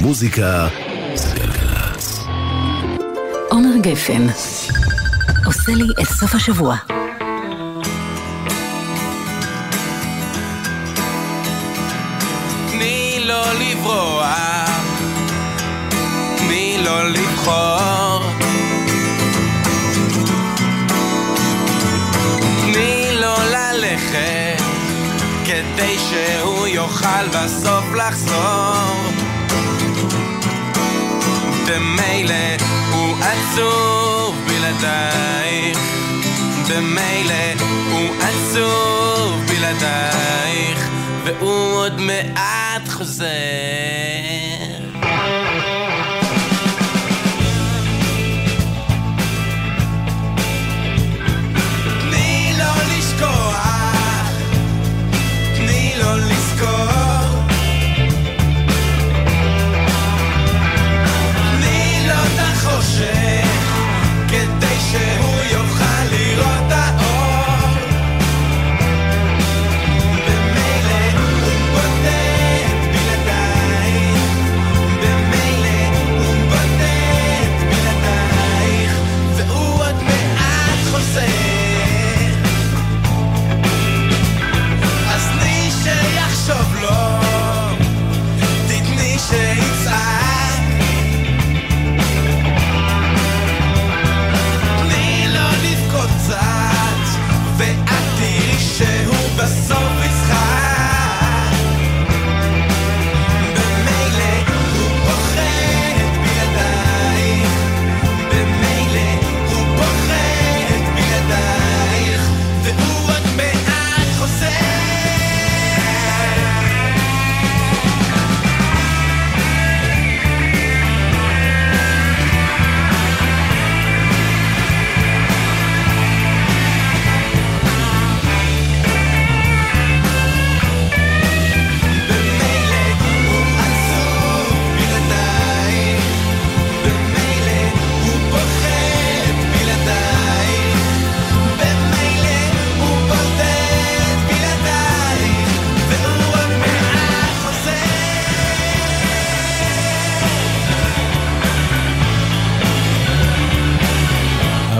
מוזיקה זה גלגלצ. עומר גפן עושה לי את סוף השבוע. תני לו לברוח, תני לו לבחור. תני לו ללכת, כדי שהוא יוכל בסוף לחזור. במילא הוא עצוב בלעדייך, במילא הוא עצוב בלעדייך, והוא עוד מעט חוזר.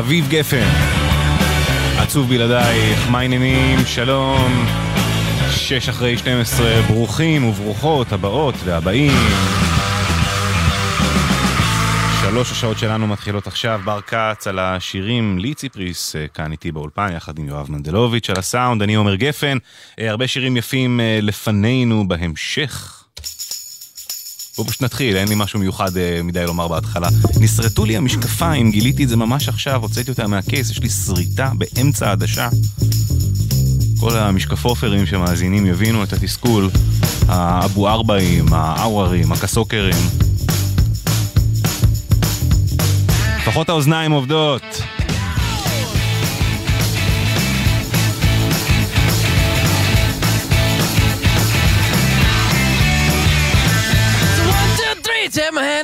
אביב גפן, עצוב בלעדייך, מה העניינים? שלום. שש אחרי 12, ברוכים וברוכות הבאות והבאים. שלוש השעות שלנו מתחילות עכשיו, בר כץ על השירים, לי ציפריס אה, כאן איתי באולפן, יחד עם יואב מנדלוביץ' על הסאונד, אני עומר גפן, אה, הרבה שירים יפים אה, לפנינו בהמשך. בואו פשוט נתחיל, אין לי משהו מיוחד אה, מדי לומר בהתחלה. נסרטו לי המשקפיים, גיליתי את זה ממש עכשיו, הוצאתי אותם מהקייס, יש לי שריטה באמצע העדשה. כל המשקפופרים שמאזינים יבינו את התסכול, האבו ארבעים, האווארים, הקסוקרים. לפחות האוזניים עובדות.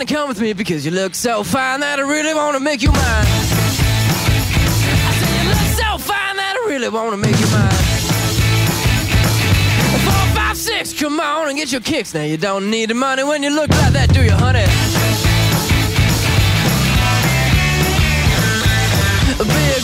Come with me because you look so fine that I really wanna make you mine. I said you look so fine that I really wanna make you mine. Four, five, six, come on and get your kicks. Now you don't need the money when you look like that, do you, honey? Big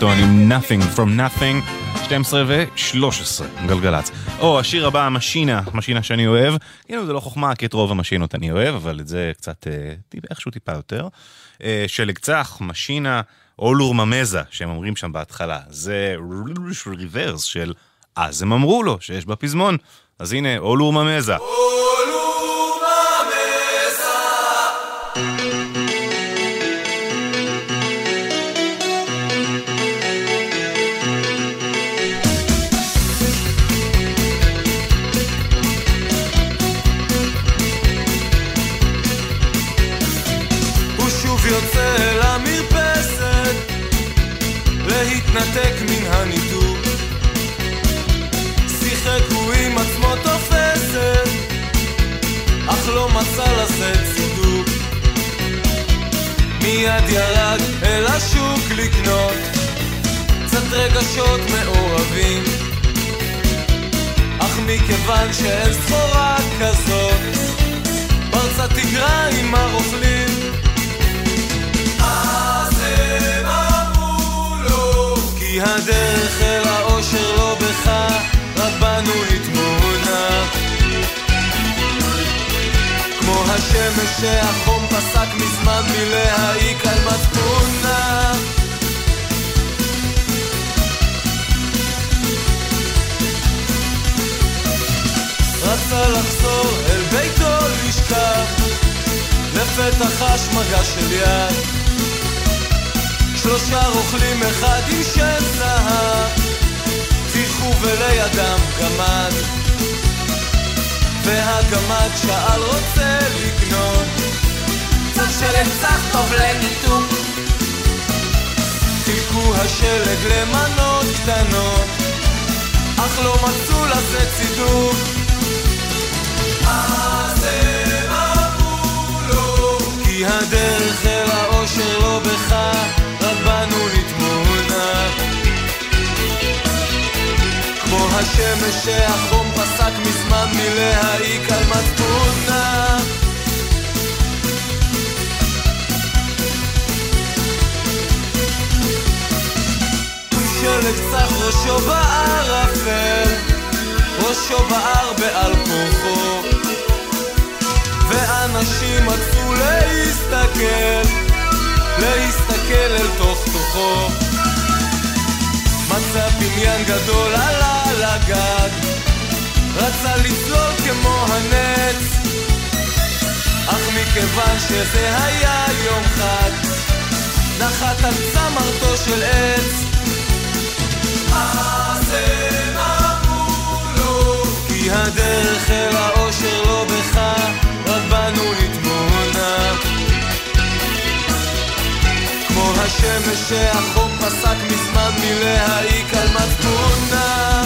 פריסטון עם Nothing From Nothing, 12 ו-13, גלגלצ. או, השיר הבא, המשינה, משינה שאני אוהב. כאילו, זה לא חוכמה, כי את רוב המשינות אני אוהב, אבל את זה קצת, אה, איכשהו טיפה יותר. אה, שלג צח, משינה, אולור ממזה, שהם אומרים שם בהתחלה. זה ריברס של אז הם אמרו לו שיש בפזמון. אז הנה, אולור ממזה. מצאו לזה צידוק. אז הם אמרו לו. כי הדרך אל האושר לא בך רק בנו נטמונה כמו השמש שהחום פסק מזמן מלהעיק על מצפונה שלג צח ראשו בערפל, ראשו בער בעל כוחו. ואנשים מצאו להסתכל, להסתכל אל תוך תוכו. מצא בניין גדול עלה לגג, רצה לצלול כמו הנץ. אך מכיוון שזה היה יום חג, נחת על צמרתו של עץ אז הם אמרו לו כי הדרך אל האושר לא בך, רק בנו נטמונה כמו השמש שהחום פסק מזמן מלהעיק על מצפונה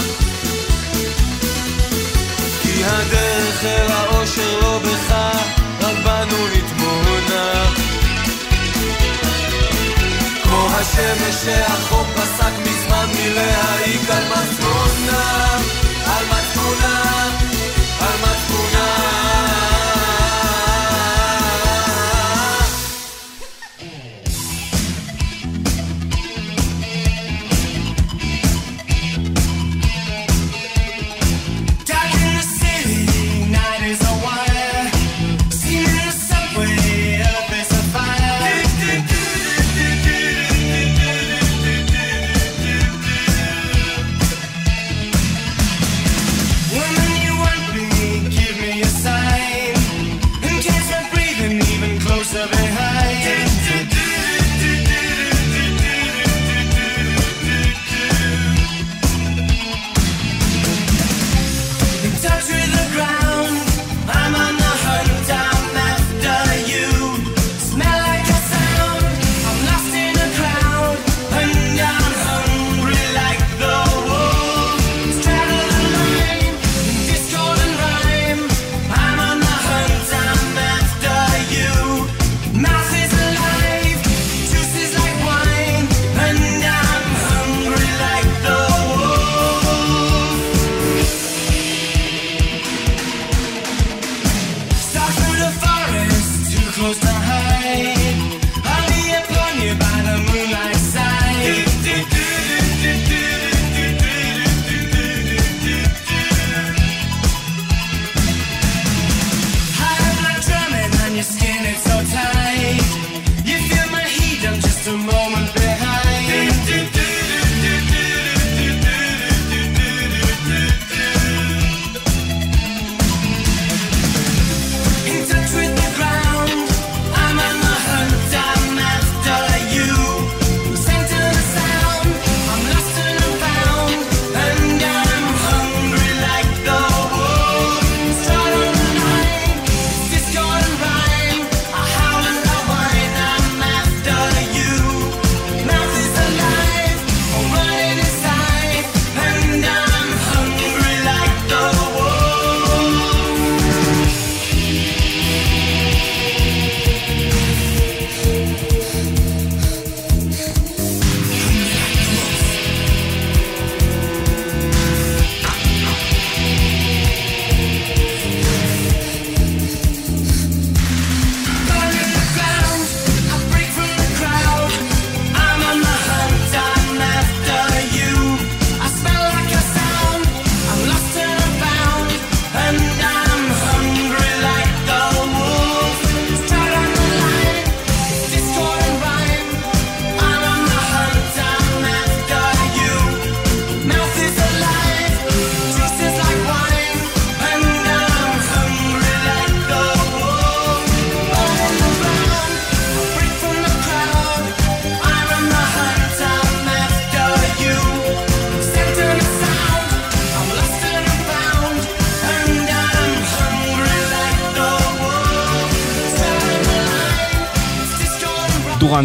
כי הדרך אל האושר לא בך, רק בנו נטמונה כמו השמש שהחום פסק מזמן מלהעיק על מצפונה, על מצפונה, על מצפונה.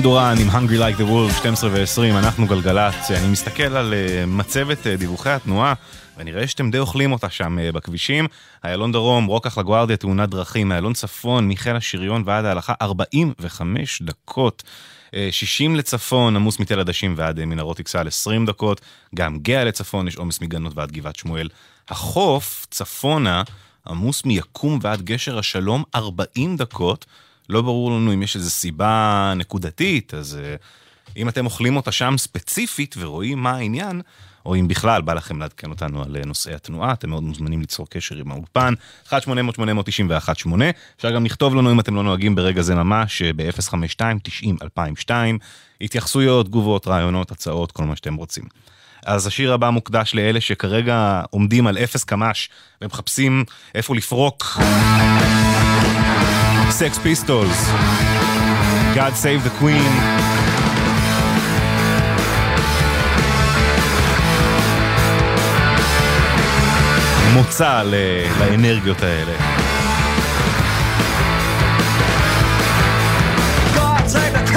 דורן דורן עם Hungry Like the Wolves, 12 ו-20, אנחנו גלגלצ. אני מסתכל על אה, מצבת אה, דיווחי התנועה, ואני רואה שאתם די אוכלים אותה שם אה, בכבישים. איילון דרום, רוקח לגוארדיה, תאונת דרכים, איילון צפון, מחיל השריון ועד ההלכה, 45 דקות. אה, 60 לצפון, עמוס מתל עדשים ועד מנהרות אכסל 20 דקות, גם גאה לצפון, יש עומס מגנות ועד גבעת שמואל. החוף, צפונה, עמוס מיקום ועד גשר השלום 40 דקות. לא ברור לנו אם יש איזו סיבה נקודתית, אז אה, אם אתם אוכלים אותה שם ספציפית ורואים מה העניין, או אם בכלל בא לכם לעדכן אותנו על אה, נושאי התנועה, אתם מאוד מוזמנים ליצור קשר עם האולפן, 1-800-891-8. אפשר גם לכתוב לנו אם אתם לא נוהגים ברגע זה ממש, אה, ב-052-90-2002. התייחסויות, תגובות, רעיונות, הצעות, כל מה שאתם רוצים. אז השיר הבא מוקדש לאלה שכרגע עומדים על אפס קמ"ש ומחפשים איפה לפרוק. סקס פיסטולס, God Save the Queen. מוצא לאנרגיות האלה. God save the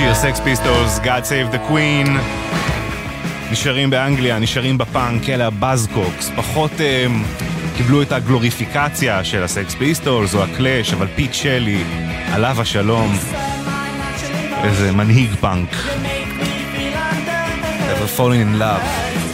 איזה שיר, סקס פיסטולס, God Save the Queen. נשארים באנגליה, נשארים בפאנק, אלה הבאזקוקס, פחות הם, קיבלו את הגלוריפיקציה של הסקס פיסטולס או הקלאש, אבל פיט שלי, עליו השלום, איזה מנהיג פאנק. ever falling in love.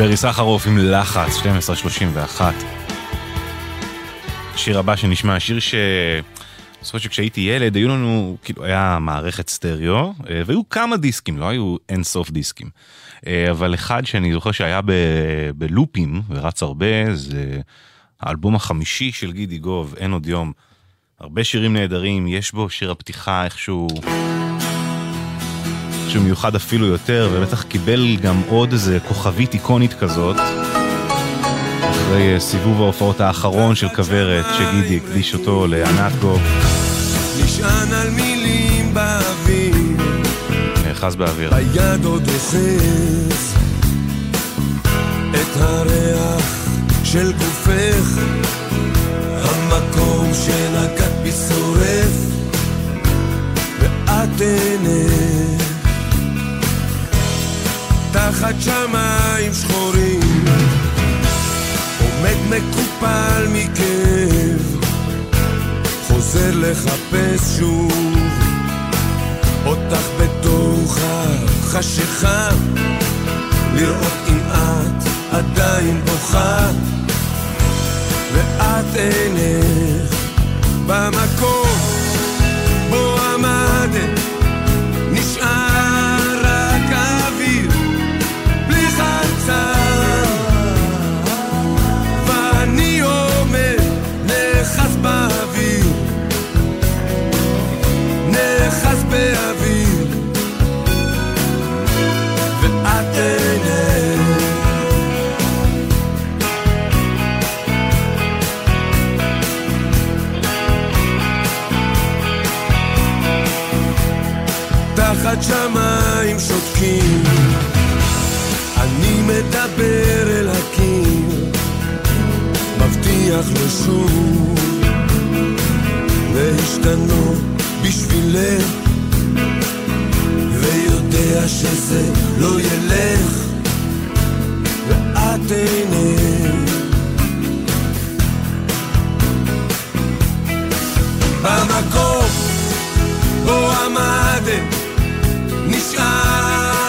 ברי סחרוף עם לחץ, 1231. השיר הבא שנשמע, שיר ש... אני זוכר שכשהייתי ילד היו לנו, כאילו היה מערכת סטריאו, אה, והיו כמה דיסקים, לא היו אין סוף דיסקים. אה, אבל אחד שאני זוכר שהיה ב... בלופים ורץ הרבה, זה האלבום החמישי של גידי גוב, אין עוד יום. הרבה שירים נהדרים, יש בו שיר הפתיחה איכשהו... שהוא מיוחד אפילו יותר, ובטח קיבל גם עוד איזה כוכבית איקונית כזאת. אחרי אה, סיבוב ההופעות האחרון של כוורת, שגידי הקדיש אותו לענת גוב, נשען על מילים באוויר, נאחז באוויר. ביד עוד אוחז את הריח של גופך, המקום שנגעת בי שורף, ואת עינך תחת שמיים שחורים, עומד מקופל מכאב, חוזר לחפש שוב אותך בתוך החשיכה, לראות אם את עדיין ואת אינך במקום תחת שמיים שותקים. אני מדבר אל הקיר מבטיח לשוב להשתנות בשבילך ויודע שזה לא ילך ואת אינך. במקום בו עמדת sky.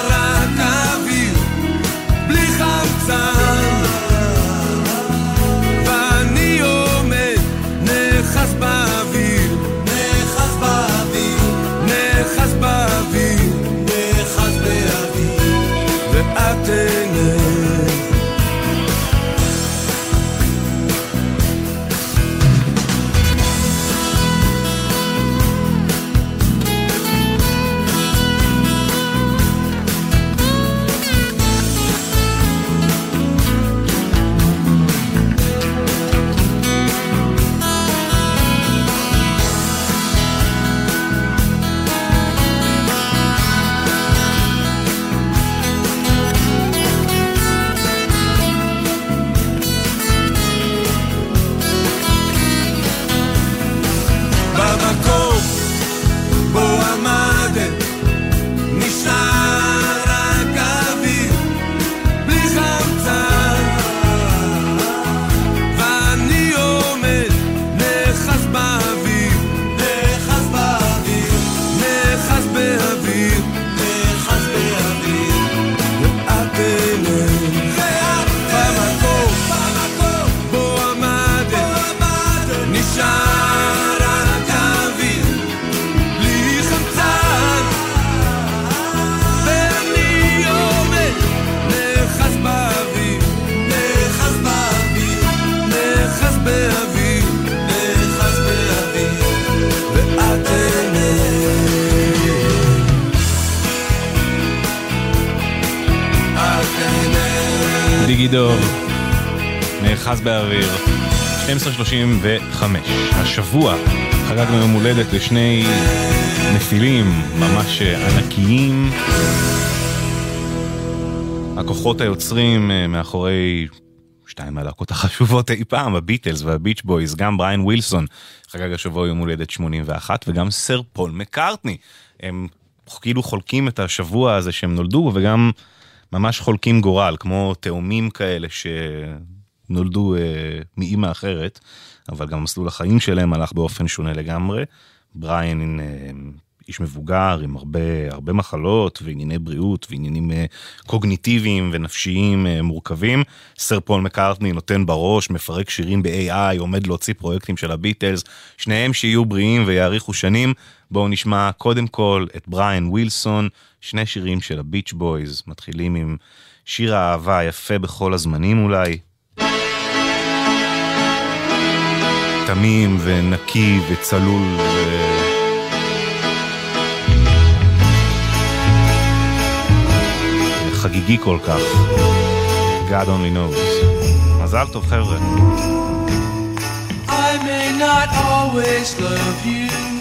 דיגידור, נאחז באוויר, 12.35. השבוע חגגנו יום הולדת לשני נפילים ממש ענקיים. הכוחות היוצרים אה, מאחורי שתיים מהלהקות החשובות אי פעם, הביטלס והביץ' בויז, גם בריין ווילסון חגג השבוע יום הולדת 81, וגם סר פול מקארטני. הם כאילו חולקים את השבוע הזה שהם נולדו, וגם ממש חולקים גורל, כמו תאומים כאלה שנולדו אה, מאימא אחרת, אבל גם מסלול החיים שלהם הלך באופן שונה לגמרי. בריין אה, איש מבוגר עם הרבה, הרבה מחלות וענייני בריאות ועניינים אה, קוגניטיביים ונפשיים אה, מורכבים. סר פול מקארטני נותן בראש, מפרק שירים ב-AI, עומד להוציא פרויקטים של הביטלס, שניהם שיהיו בריאים ויאריכו שנים. בואו נשמע קודם כל את בריין ווילסון, שני שירים של הביץ' בויז, מתחילים עם שיר האהבה היפה בכל הזמנים אולי. תמים ונקי וצלול ו... חגיגי כל כך. God only knows. מזל טוב חבר'ה. I may not always love you,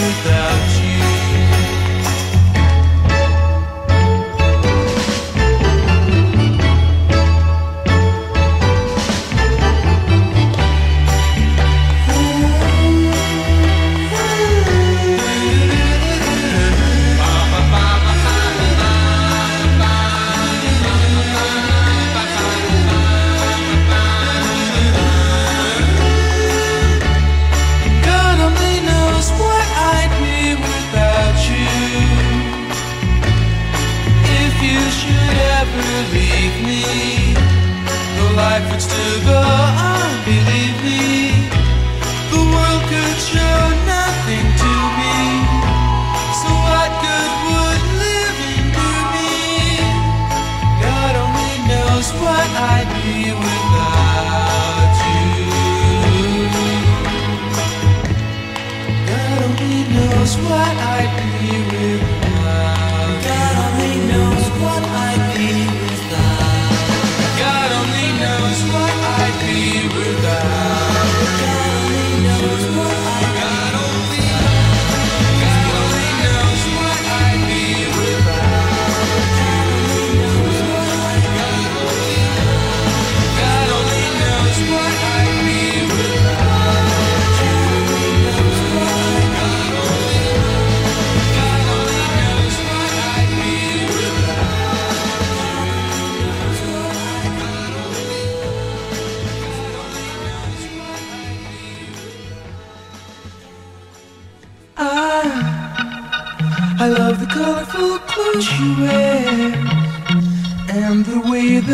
Without you.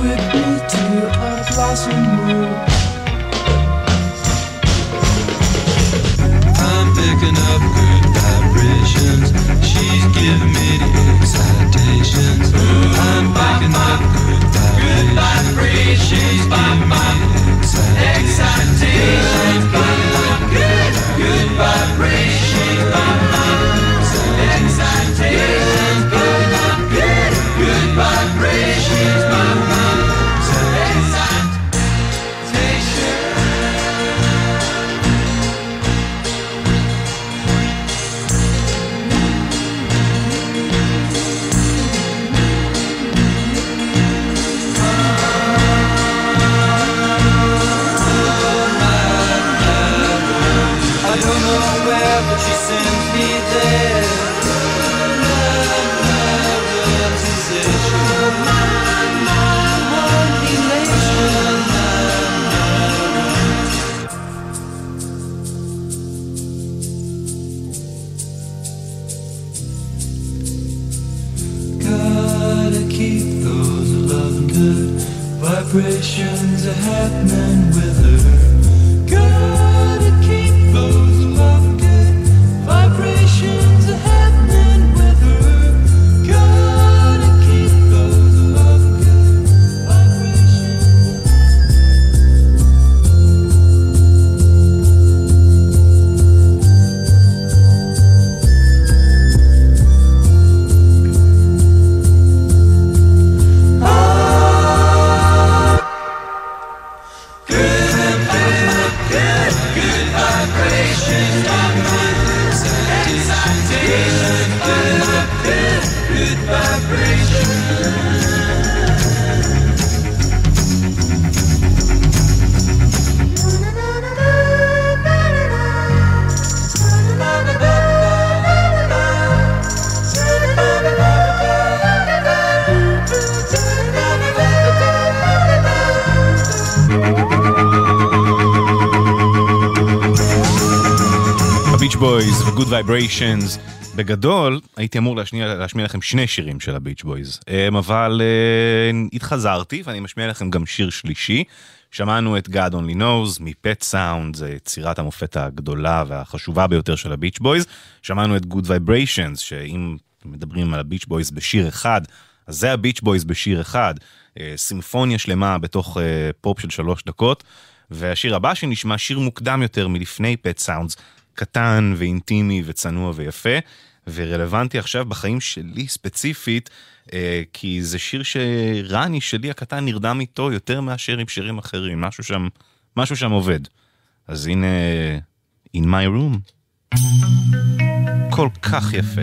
with me to a blossom room. I'm picking up good vibrations. She's giving me the excitations. I'm picking up good vibrations. She's giving me the excitations. Picking ו-Good Vibrations. בגדול, הייתי אמור להשמיע, להשמיע לכם שני שירים של הביץ' בויז, אבל אה, התחזרתי ואני משמיע לכם גם שיר שלישי. שמענו את God Only Knows מ Pet Sounds, זה יצירת המופת הגדולה והחשובה ביותר של הביץ' בויז. שמענו את Good Vibrations, שאם מדברים על הביץ' בויז בשיר אחד, אז זה הביץ' בויז בשיר אחד. אה, סימפוניה שלמה בתוך אה, פופ של שלוש דקות. והשיר הבא שנשמע שיר מוקדם יותר מלפני פט סאונדס, קטן ואינטימי וצנוע ויפה, ורלוונטי עכשיו בחיים שלי ספציפית, אה, כי זה שיר שרני שלי הקטן נרדם איתו יותר מאשר עם שירים אחרים, משהו שם, משהו שם עובד. אז הנה, In My Room, כל כך יפה.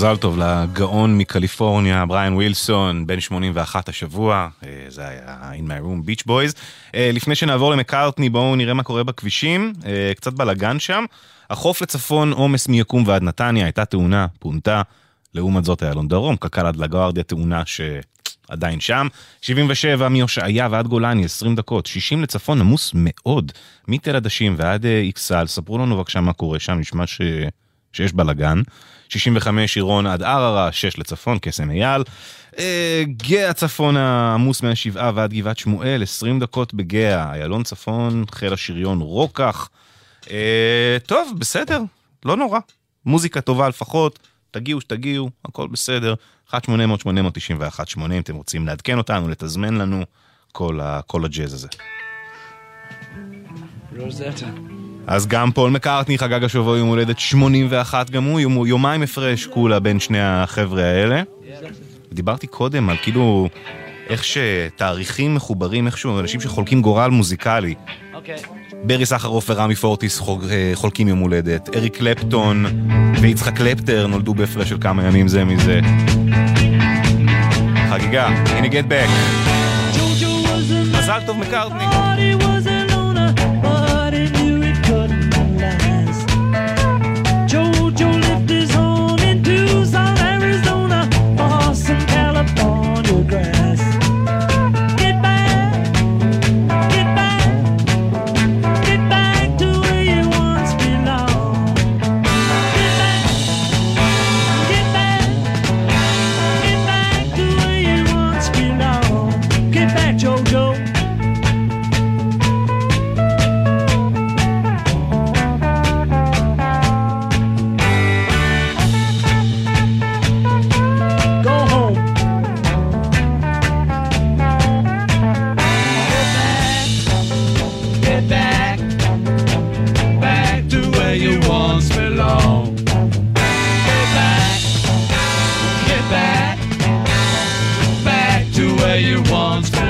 מזל טוב לגאון מקליפורניה, בריאן ווילסון, בן 81 השבוע, אה, זה היה In My Room Beach Boys. אה, לפני שנעבור למקארטני, בואו נראה מה קורה בכבישים, אה, קצת בלאגן שם. החוף לצפון, עומס מיקום ועד נתניה, הייתה תאונה, פונתה. לעומת זאת איילון דרום, קק"ל עד לגוארדיה, תאונה שעדיין שם. 77 מהושעיה ועד גולני, 20 דקות. 60 לצפון, עמוס מאוד. מתל עדשים ועד אכסל, ספרו לנו בבקשה מה קורה שם, נשמע ש... שיש בלאגן. 65 עירון עד ערערה, 6 לצפון, קסם אייל. אה, גאה צפון העמוס מהשבעה ועד גבעת שמואל, 20 דקות בגאה. איילון צפון, חיל השריון רוקח. אה, טוב, בסדר, לא נורא. מוזיקה טובה לפחות, תגיעו שתגיעו, הכל בסדר. 1-800-891-8 אם אתם רוצים לעדכן אותנו, לתזמן לנו כל, כל הג'אז הזה. רוזטה. אז גם פול מקארטני חגג השבוע יום הולדת 81 גם הוא, יום, יומיים הפרש כולה בין שני החבר'ה האלה. דיברתי קודם על כאילו איך שתאריכים מחוברים איכשהו, אנשים שחולקים גורל מוזיקלי. אוקיי. ברי סחרוף ורמי פורטיס חוג, אה, חולקים יום הולדת, אריק קלפטון ויצחק קלפטר נולדו בהפרש של כמה ימים זה מזה. חגיגה, הנה גט בק. מזל טוב מקארטני. once wants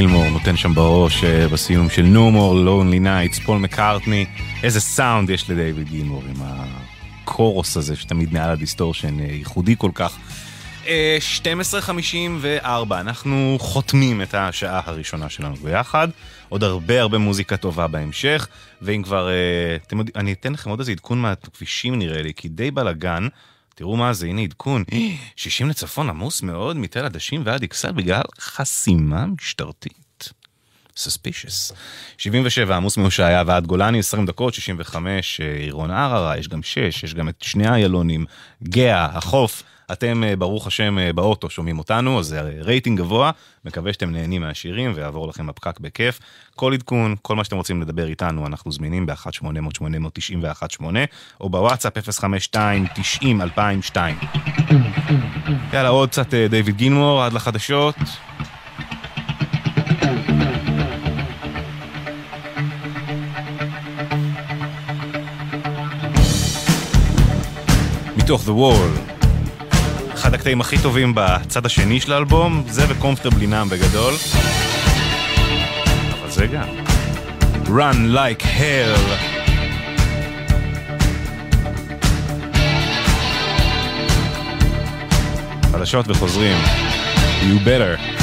גילמור נותן שם בראש אה, בסיום של No More Lonely Nights, פול מקארטני, איזה סאונד יש לדיוויד גילמור עם ה chorus הזה שתמיד מעל ה distortion, אה, ייחודי כל כך. אה, 12.54, אנחנו חותמים את השעה הראשונה שלנו ביחד. עוד הרבה הרבה מוזיקה טובה בהמשך, ואם כבר, אה, אתם יודעים, אני אתן לכם עוד איזה עדכון מהכבישים נראה לי, כי די בלאגן. תראו מה זה, הנה עדכון. 60 לצפון עמוס מאוד מתל עדשים ועד אכסל בגלל חסימה משטרתית. suspicious. 77 עמוס מהושעיה ועד גולני, 20 דקות, 65 אה, עירון ערערה, יש גם 6, יש גם את שני איילונים, גאה, החוף. אתם אה, ברוך השם אה, באוטו שומעים אותנו, אז זה רייטינג גבוה, מקווה שאתם נהנים מהשירים ויעבור לכם הפקק בכיף. כל עדכון, כל מה שאתם רוצים לדבר איתנו, אנחנו זמינים ב-1-800-891-8 או בוואטסאפ 052-90-2002. יאללה, עוד קצת אה, דיוויד גילמור עד לחדשות. מתוך The Wall. אחד הקטעים הכי טובים בצד השני של האלבום, זה וקומפטבלי נאם בגדול. גם. Run like hell. חדשות וחוזרים. You better.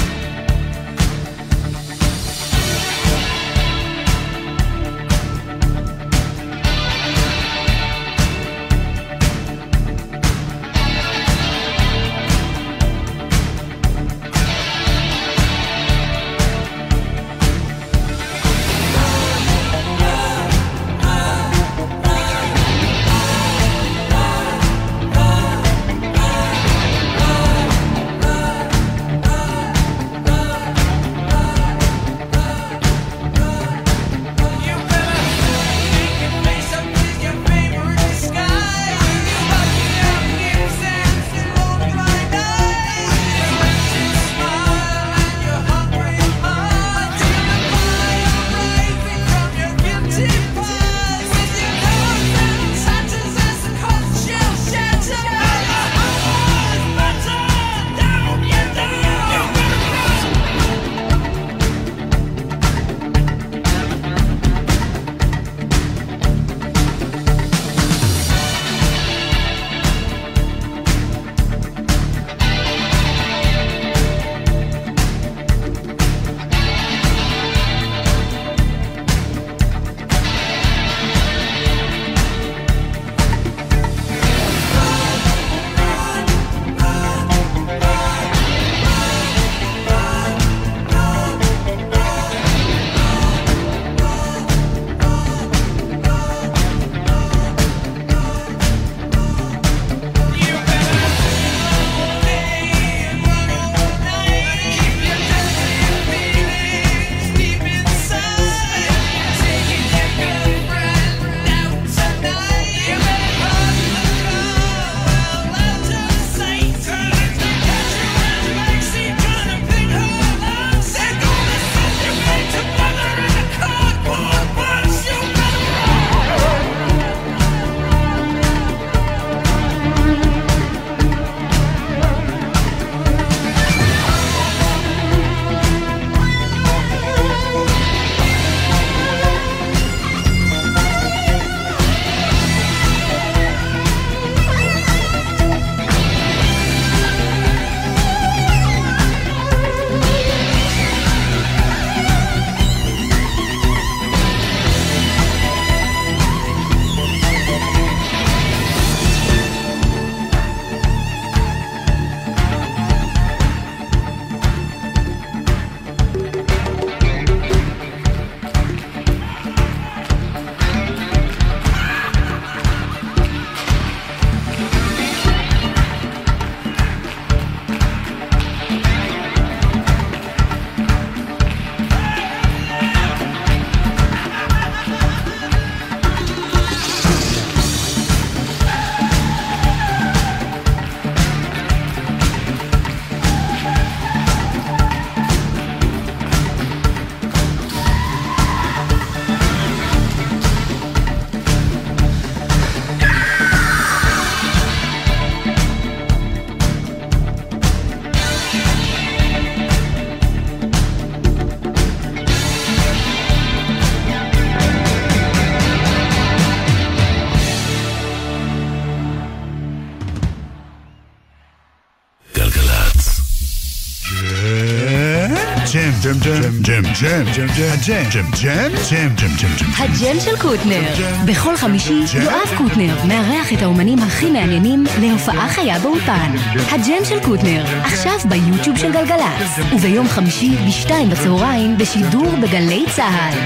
ג'ם ג'ם ג'ם ג'ם ג'ם ג'ם ג'ם ג'ם ג'ם ג'ם ג'ם ג'ם הג'ם של קוטנר. בכל חמישי יואב קוטנר מארח את האומנים הכי מעניינים להופעה חיה באולפן. הג'ם של קוטנר, עכשיו ביוטיוב של גלגלצ. וביום חמישי בשתיים בצהריים בשידור בגלי צה"ל.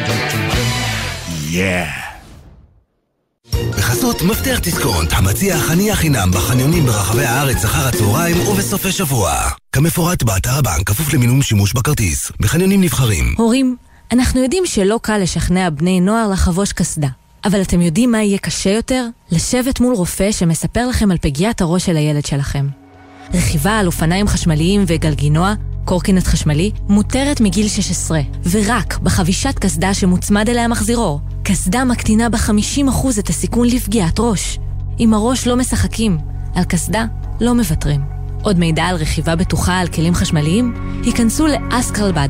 בחסות מפתח דיסקונט, המציע חניה חינם בחניונים ברחבי הארץ אחר הצהריים ובסופי שבוע. כמפורט באתר הבנק, כפוף למינימום שימוש בכרטיס. בחניונים נבחרים. הורים, אנחנו יודעים שלא קל לשכנע בני נוער לחבוש קסדה. אבל אתם יודעים מה יהיה קשה יותר? לשבת מול רופא שמספר לכם על פגיעת הראש של הילד שלכם. רכיבה על אופניים חשמליים וגלגינוע, קורקינט חשמלי, מותרת מגיל 16, ורק בחבישת קסדה שמוצמד אליה מחזירור. קסדה מקטינה ב-50% את הסיכון לפגיעת ראש. עם הראש לא משחקים, על קסדה לא מוותרים. עוד מידע על רכיבה בטוחה על כלים חשמליים? היכנסו לאסקרלבד.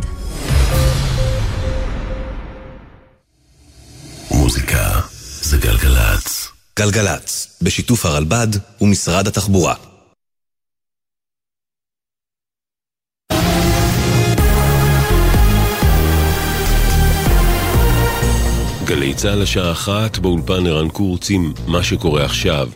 מוזיקה זה גלגלצ. גלגלצ, בשיתוף הרלב"ד ומשרד התחבורה. גלי צה"ל השעה אחת, באולפן ערן קורץ עם מה שקורה עכשיו.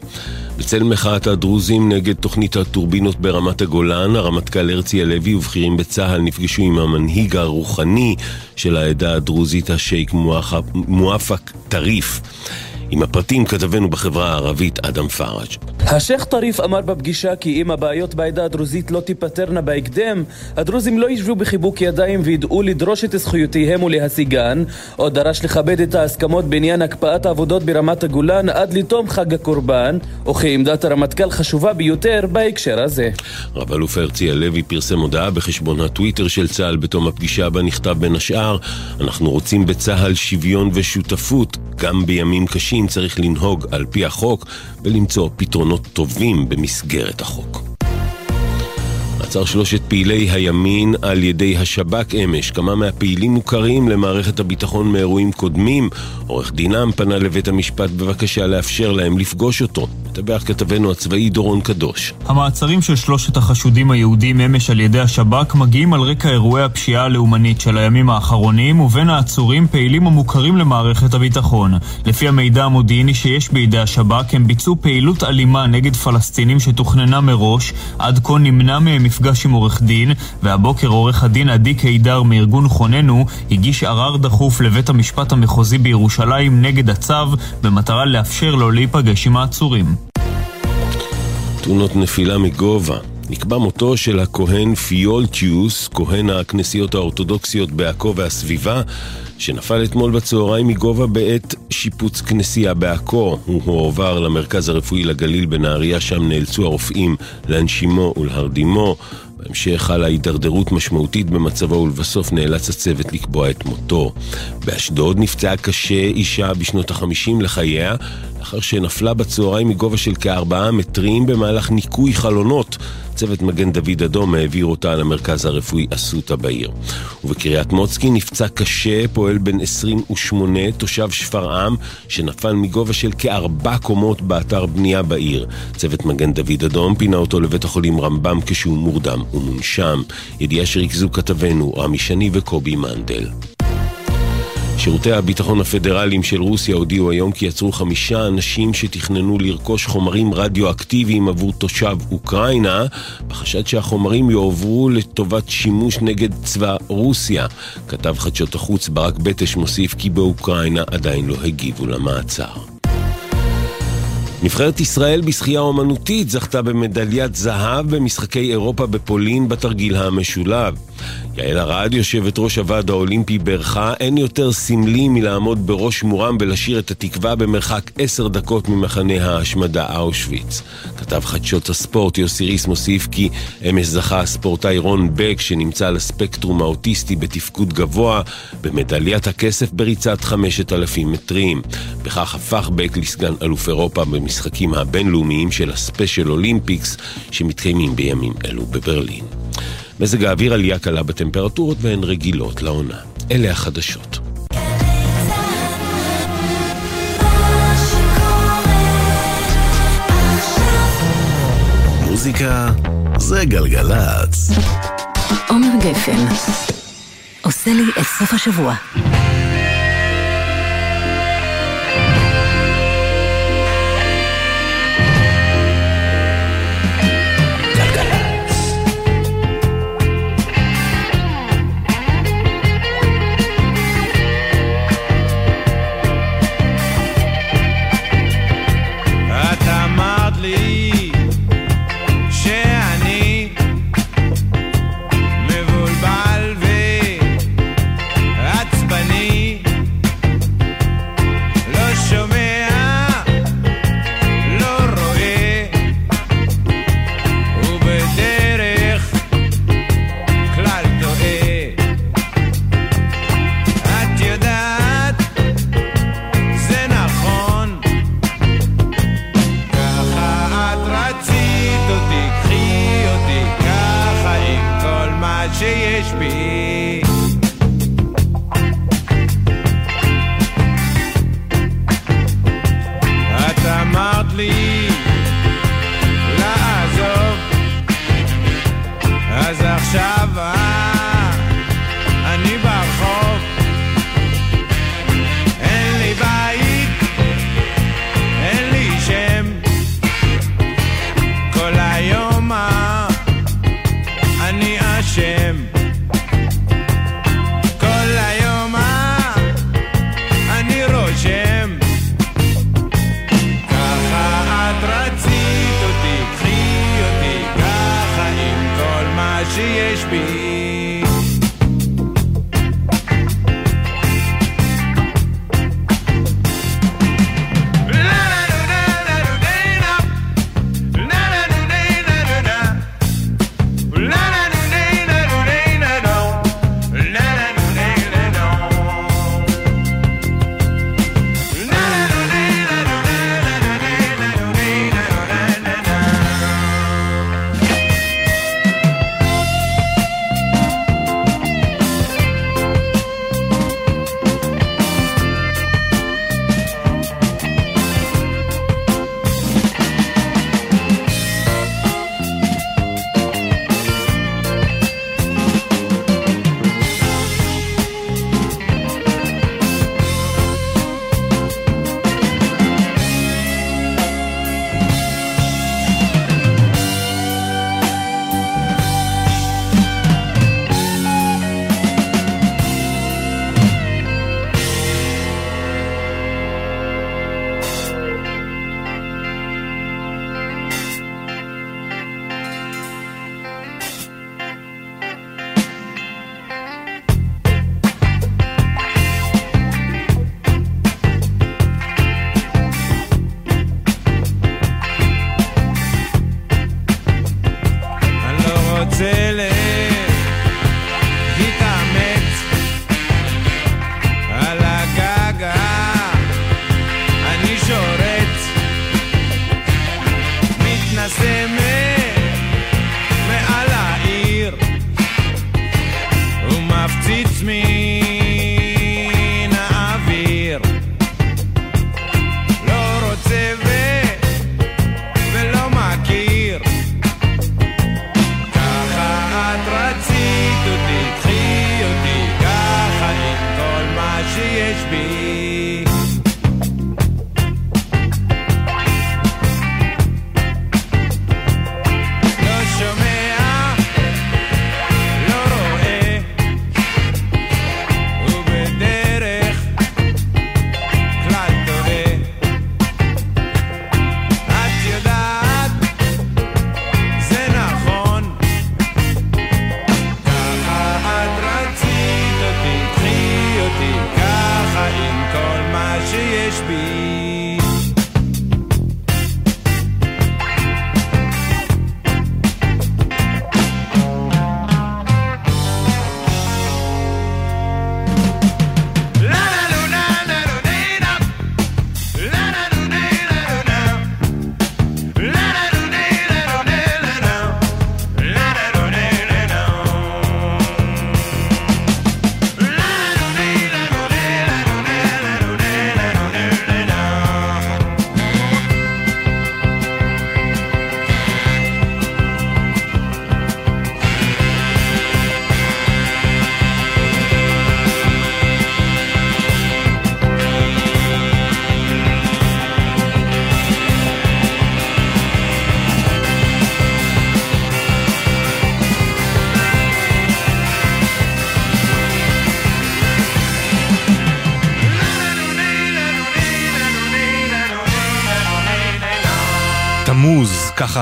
בצל מחאת הדרוזים נגד תוכנית הטורבינות ברמת הגולן, הרמטכ"ל הרצי הלוי ובכירים בצה"ל נפגשו עם המנהיג הרוחני של העדה הדרוזית, השייק מואפק טריף. עם הפרטים כתבנו בחברה הערבית אדם פראג'. השייח' טריף אמר בפגישה כי אם הבעיות בעדה הדרוזית לא תיפתרנה בהקדם, הדרוזים לא ישבו בחיבוק ידיים וידעו לדרוש את זכויותיהם ולהשיגן, או דרש לכבד את ההסכמות בעניין הקפאת העבודות ברמת הגולן עד לתום חג הקורבן, וכי עמדת הרמטכ"ל חשובה ביותר בהקשר הזה. רב אלוף הרצי הלוי פרסם הודעה בחשבון הטוויטר של צה"ל בתום הפגישה בה נכתב בין השאר אנחנו רוצים בצה"ל שוויון ושותפות, גם בימים קשים צריך לנהוג על פי החוק ולמצוא פתרונות טובים במסגרת החוק. עצר שלושת פעילי הימין על ידי השב"כ אמש. כמה מהפעילים מוכרים למערכת הביטחון מאירועים קודמים. עורך דינם פנה לבית המשפט בבקשה לאפשר להם לפגוש אותו. מדווח כתבנו הצבאי דורון קדוש. המעצרים של שלושת החשודים היהודים אמש על ידי השב"כ מגיעים על רקע אירועי הפשיעה הלאומנית של הימים האחרונים, ובין העצורים פעילים המוכרים למערכת הביטחון. לפי המידע המודיעיני שיש בידי השב"כ, הם ביצעו פעילות אלימה נגד פלסטינים שתוכננה מראש, עד כה נמנע מהם מפגש עם עורך דין, והבוקר עורך הדין עדי קידר מארגון חוננו הגיש ערר דחוף לבית המשפט המחוזי בירושלים נגד הצו, במטרה לאפשר לו להיפגש עם העצורים. תאונות נפילה מגובה. נקבע מותו של הכהן פיולטיוס, כהן הכנסיות האורתודוקסיות בעכו והסביבה, שנפל אתמול בצהריים מגובה בעת שיפוץ כנסייה בעכו. הוא הועבר למרכז הרפואי לגליל בנהריה, שם נאלצו הרופאים להנשימו ולהרדימו. בהמשך חלה הידרדרות משמעותית במצבו ולבסוף נאלץ הצוות לקבוע את מותו. באשדוד נפצעה קשה אישה בשנות החמישים לחייה לאחר שנפלה בצהריים מגובה של כארבעה מטרים במהלך ניקוי חלונות. צוות מגן דוד אדום העביר אותה למרכז הרפואי אסותא בעיר. ובקריית מוצקי נפצע קשה פועל בן 28, תושב שפרעם, שנפל מגובה של כארבע קומות באתר בנייה בעיר. צוות מגן דוד אדום פינה אותו לבית החולים רמב"ם כשהוא מורדם ומונשם. ידיעה שריכזו כתבנו רמי שני וקובי מנדל. שירותי הביטחון הפדרליים של רוסיה הודיעו היום כי יצרו חמישה אנשים שתכננו לרכוש חומרים רדיואקטיביים עבור תושב אוקראינה, בחשד שהחומרים יועברו לטובת שימוש נגד צבא רוסיה. כתב חדשות החוץ ברק בטש מוסיף כי באוקראינה עדיין לא הגיבו למעצר. נבחרת ישראל בשחייה אומנותית זכתה במדליית זהב במשחקי אירופה בפולין בתרגיל המשולב. יעל ארד, יושבת ראש הוועד האולימפי ברכה, אין יותר סמלי מלעמוד בראש מורם ולשיר את התקווה במרחק עשר דקות ממחנה ההשמדה אושוויץ. כתב חדשות הספורט יוסי ריס מוסיף כי אמש זכה הספורטאי רון בק, שנמצא על הספקטרום האוטיסטי בתפקוד גבוה, במדליית הכסף בריצת 5,000 מטרים. בכך הפך בק לסגן אלוף אירופה במשחקים הבינלאומיים של הספיישל אולימפיקס, שמתקיימים בימים אלו בברלין. מזג האוויר עלייה קלה בטמפרטורות והן רגילות לעונה. אלה החדשות. מוזיקה זה גלגלצ. עומר גפן עושה לי את סוף השבוע.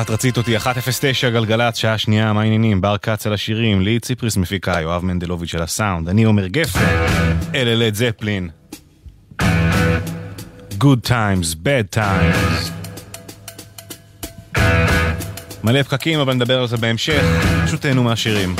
אחת, רצית אותי, 109 גלגלצ, שעה שנייה, מה העניינים? בר כץ על השירים, לי ציפריס מפיקה, יואב מנדלוביץ' על הסאונד, אני עומר גפן, אלה לד זפלין. Good times, bad times. מלא פקקים, אבל נדבר על זה בהמשך, פשוט תהנו מהשירים.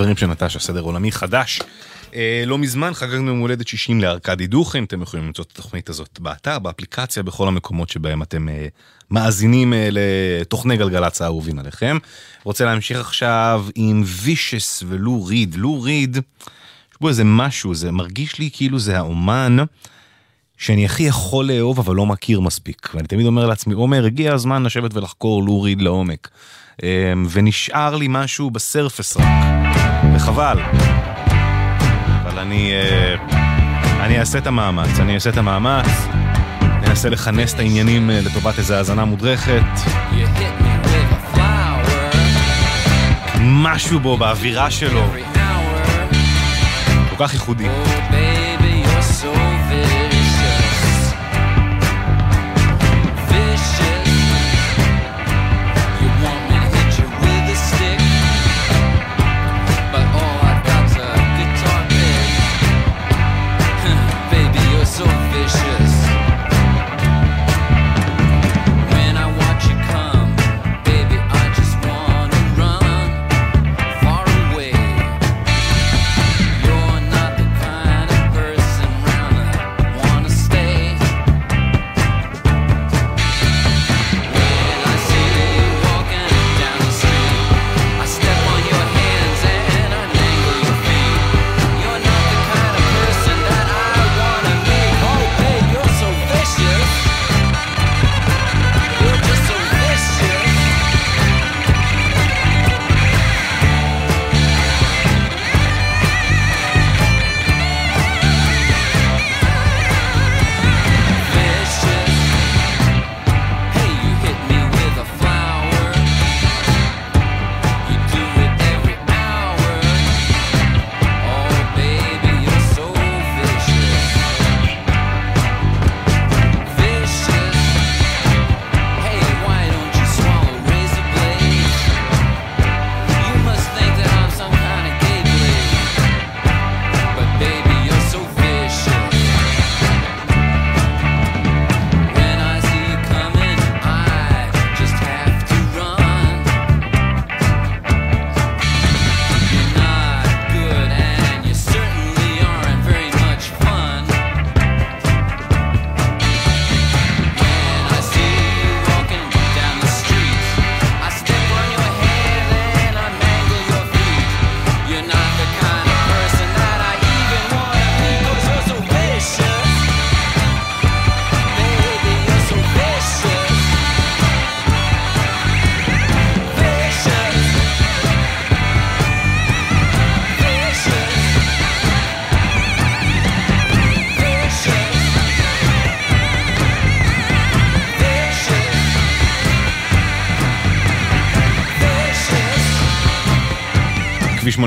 חברים של נטשה, סדר עולמי חדש. אה, לא מזמן חגגנו יום הולדת 60 לארכדי דוכן, אתם יכולים למצוא את התוכנית הזאת באתר, באפליקציה, בכל המקומות שבהם אתם אה, מאזינים אה, לתוכני גלגלצ האהובים עליכם. רוצה להמשיך עכשיו עם וישס ולו ריד. לו ריד, יש בו איזה משהו, זה מרגיש לי כאילו זה האומן שאני הכי יכול לאהוב אבל לא מכיר מספיק. ואני תמיד אומר לעצמי, עומר, הגיע הזמן לשבת ולחקור לו ריד לעומק. אה, ונשאר לי משהו בסרפס רק, וחבל. אבל אני, אה, אני אעשה את המאמץ, אני אעשה את המאמץ, ננסה לכנס את העניינים אה, לטובת איזו האזנה מודרכת. משהו בו, באווירה שלו, כל כך ייחודי. Baby,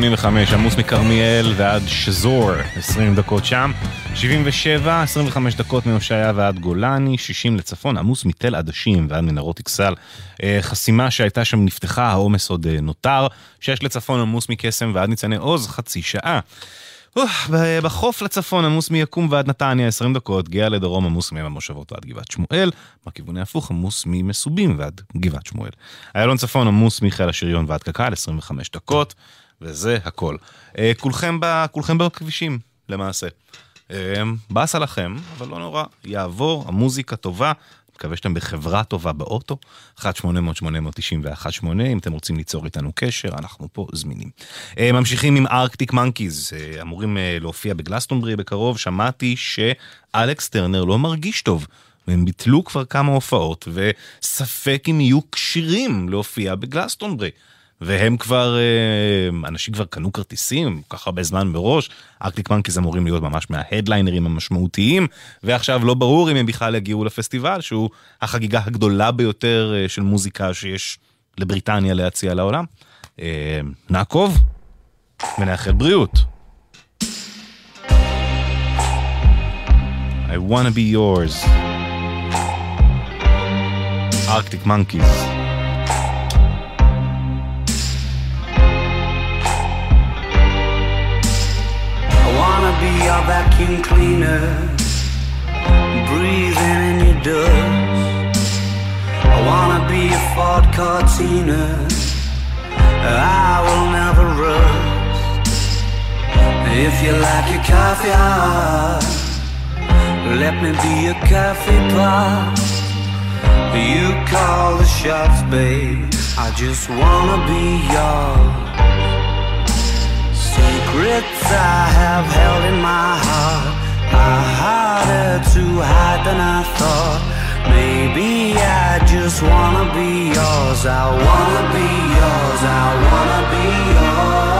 85, עמוס מכרמיאל ועד שזור, 20 דקות שם. 77, 25 דקות מהושעיה ועד גולני, 60 לצפון, עמוס מתל עדשים ועד מנהרות אכסל. אה, חסימה שהייתה שם נפתחה, העומס עוד אה, נותר. 6 לצפון, עמוס מקסם ועד ניצני עוז, חצי שעה. בחוף לצפון עמוס מיקום ועד נתניה 20 דקות, גאה לדרום עמוס מהמושבות ועד גבעת שמואל, בכיווני הפוך עמוס ממסובים ועד גבעת שמואל. איילון צפון עמוס מחיל השריון ועד קק"ל 25 דקות, וזה הכל. אה, כולכם, ב, כולכם בכבישים, למעשה. אה, באסה לכם, אבל לא נורא, יעבור, המוזיקה טובה. מקווה שאתם בחברה טובה באוטו, 1-800-891-8, אם אתם רוצים ליצור איתנו קשר, אנחנו פה זמינים. אה, ממשיכים עם ארקטיק מנקיז, אה, אמורים אה, להופיע בגלסטונברי בקרוב, שמעתי שאלכס טרנר לא מרגיש טוב. והם ביטלו כבר כמה הופעות, וספק אם יהיו כשירים להופיע בגלסטונברי. והם כבר, אה, אנשים כבר קנו כרטיסים, כל כך הרבה זמן מראש, ארקטיק מנקיז אמורים להיות ממש מההדליינרים המשמעותיים, ועכשיו לא ברור אם הם בכלל יגיעו לפסטיבל, שהוא החגיגה הגדולה ביותר אה, של מוזיקה שיש לבריטניה להציע לעולם. אה, נעקוב ונאחל בריאות. I wanna be yours. Arctic Monkeys. Your vacuum cleaner, breathing in your dust. I wanna be a Ford Cortina, I will never rust. If you like your coffee hot, let me be a coffee pot. You call the shots, babe. I just wanna be yours. Secrets I have held in my heart are harder to hide than I thought. Maybe I just wanna be yours. I wanna be yours. I wanna be yours.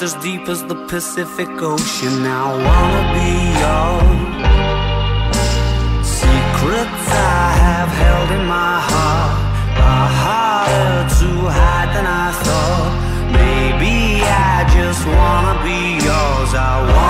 Least as deep as the Pacific Ocean. I wanna be yours. Secrets I have held in my heart are harder to hide than I thought. Maybe I just wanna be yours. I wanna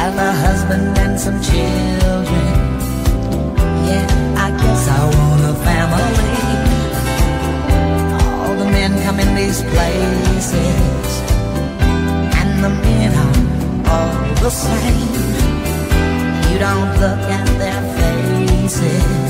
Have a husband and some children. Yeah, I guess I want a family. All the men come in these places, and the men are all the same. You don't look at their faces,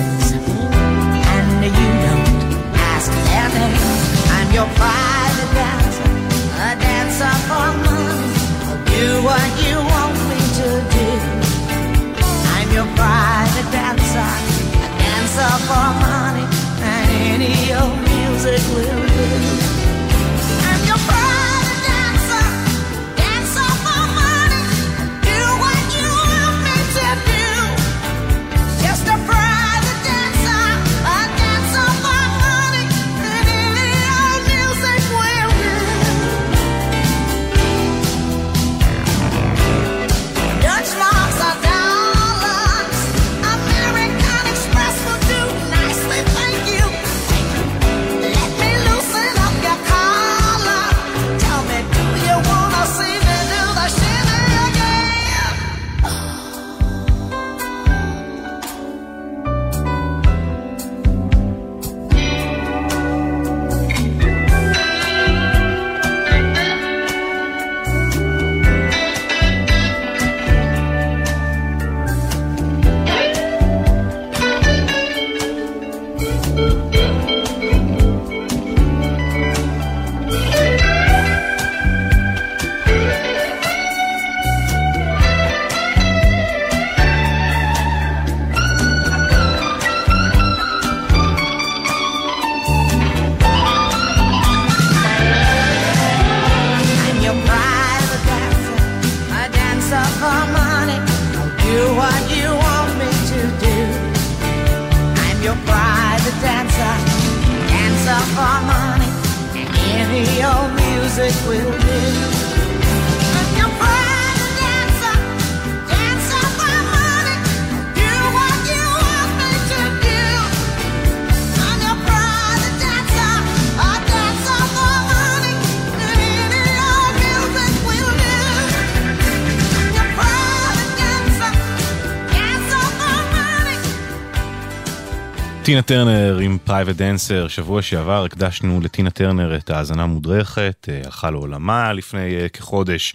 טינה טרנר עם Private Dancer, שבוע שעבר הקדשנו לטינה טרנר את האזנה המודרכת, אה, הלכה לעולמה לפני אה, כחודש.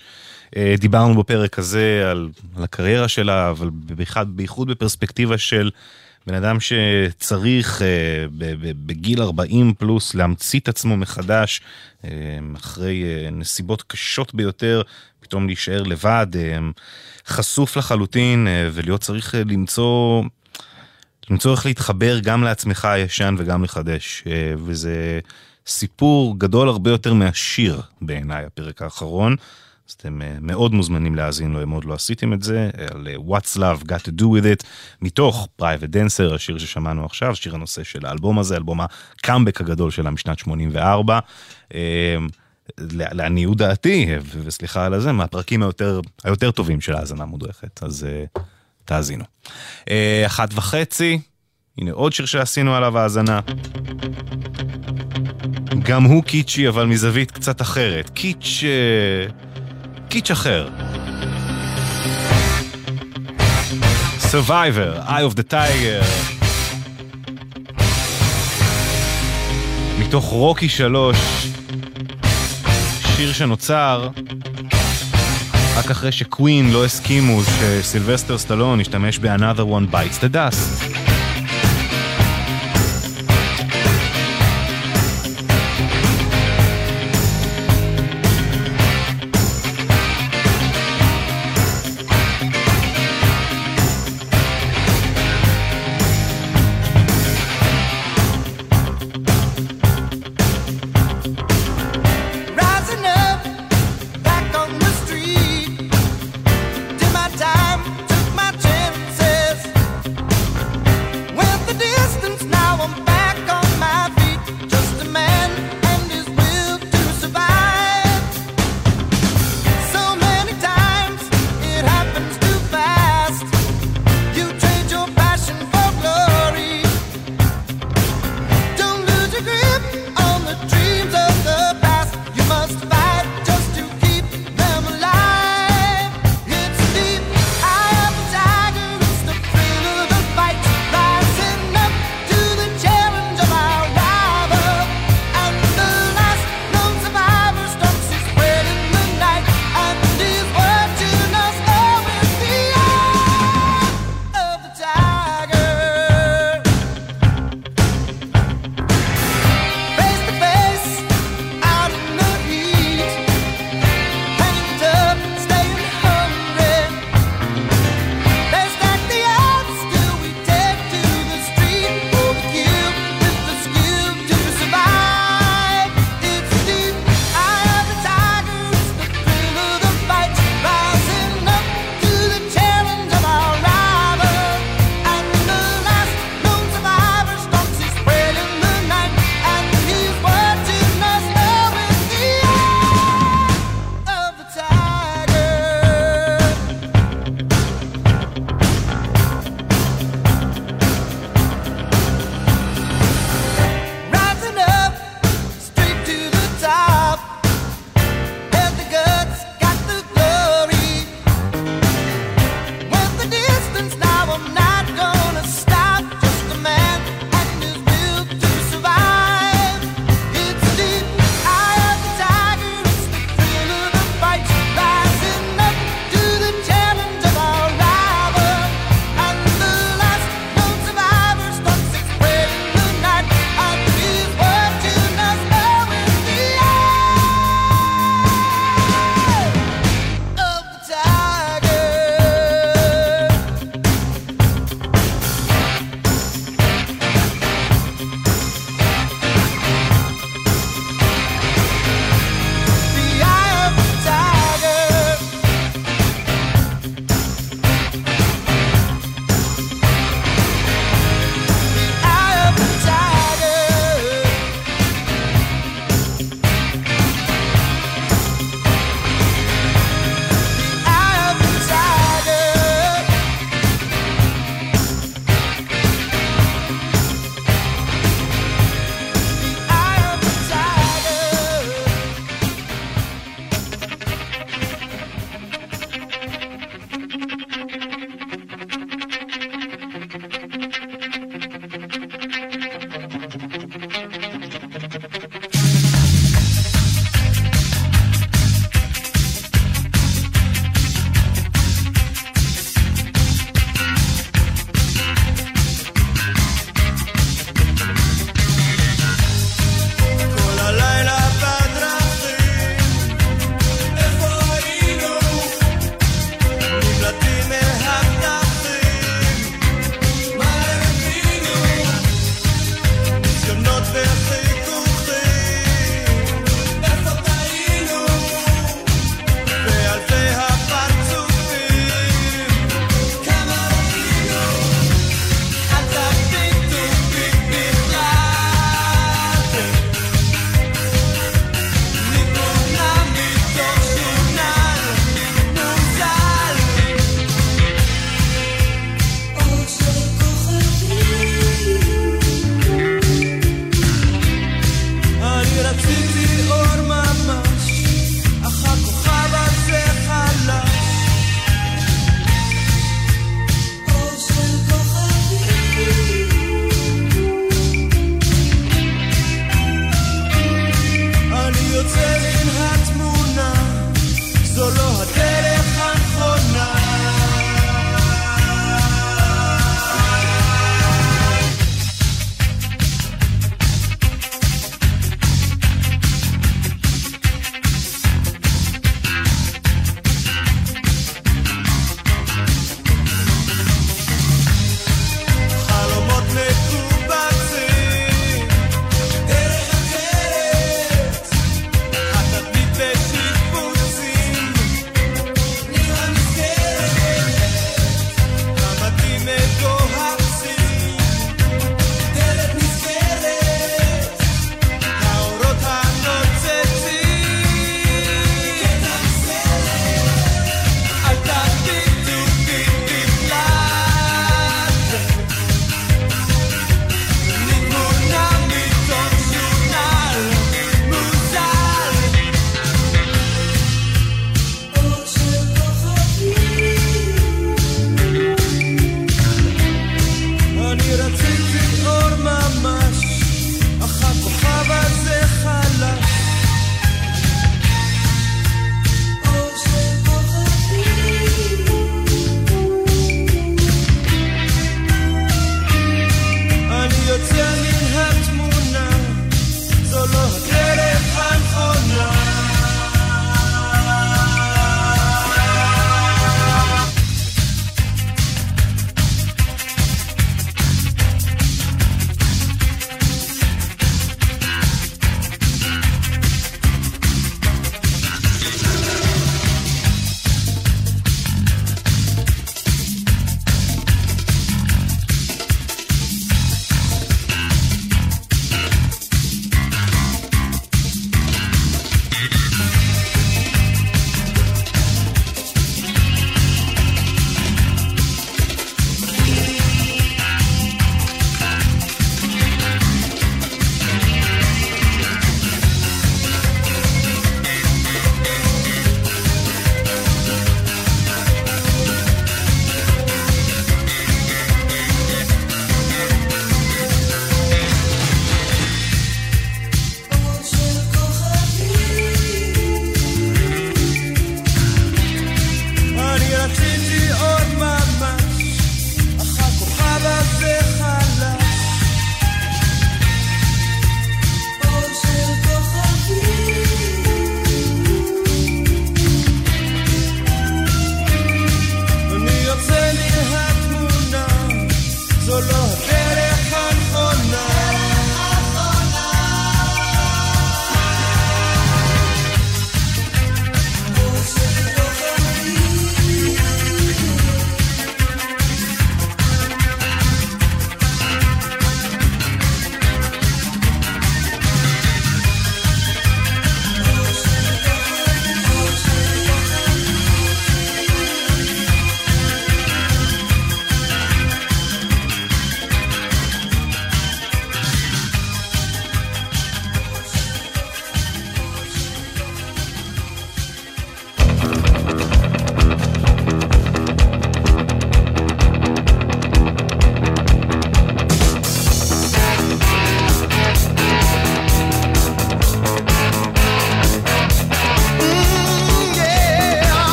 אה, דיברנו בפרק הזה על, על הקריירה שלה, אבל בייחוד, בייחוד בפרספקטיבה של בן אדם שצריך בגיל 40 פלוס להמציא את עצמו מחדש, אחרי נסיבות קשות ביותר, פתאום להישאר לבד, חשוף לחלוטין, ולהיות צריך למצוא... למצוא איך להתחבר גם לעצמך הישן וגם לחדש, אה, וזה סיפור גדול הרבה יותר מהשיר בעיניי, הפרק האחרון. אז אתם אה, מאוד מוזמנים להאזין לו אם עוד לא עשיתם את זה, על אה, What's Love Got to Do With It, מתוך Private Dancer, השיר ששמענו עכשיו, שיר הנושא של האלבום הזה, אלבום הקאמבק הגדול שלה משנת 84. אה, לעניות דעתי, וסליחה על הזה, מהפרקים היותר, היותר טובים של האזנה מודרכת, אז תאזינו. אה, אחת וחצי, הנה עוד שיר שעשינו עליו האזנה. גם הוא קיצ'י, אבל מזווית קצת אחרת. קיץ'... אה, קיץ' אחר. Survivor, Eye of the Tiger. מתוך רוקי שלוש, שיר שנוצר רק אחרי שקווין לא הסכימו שסילבסטר סטלון ישתמש ב-Another One Bites the Dust.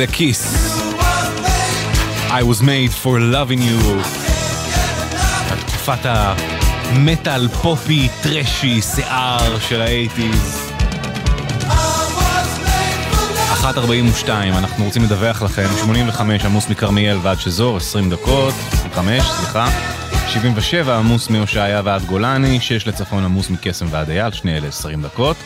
אלה כיס. I was made for loving you. תקופת המטאל פופי טרשי שיער של האייטיז. 1.42, אנחנו רוצים לדווח לכם, 85 עמוס מכרמיאל ועד שזור, 20 דקות, 25, סליחה. 77 עמוס מהושעיה ועד גולני, 6 לצפון עמוס מקסם ועד אייל, שני אלה 20 דקות.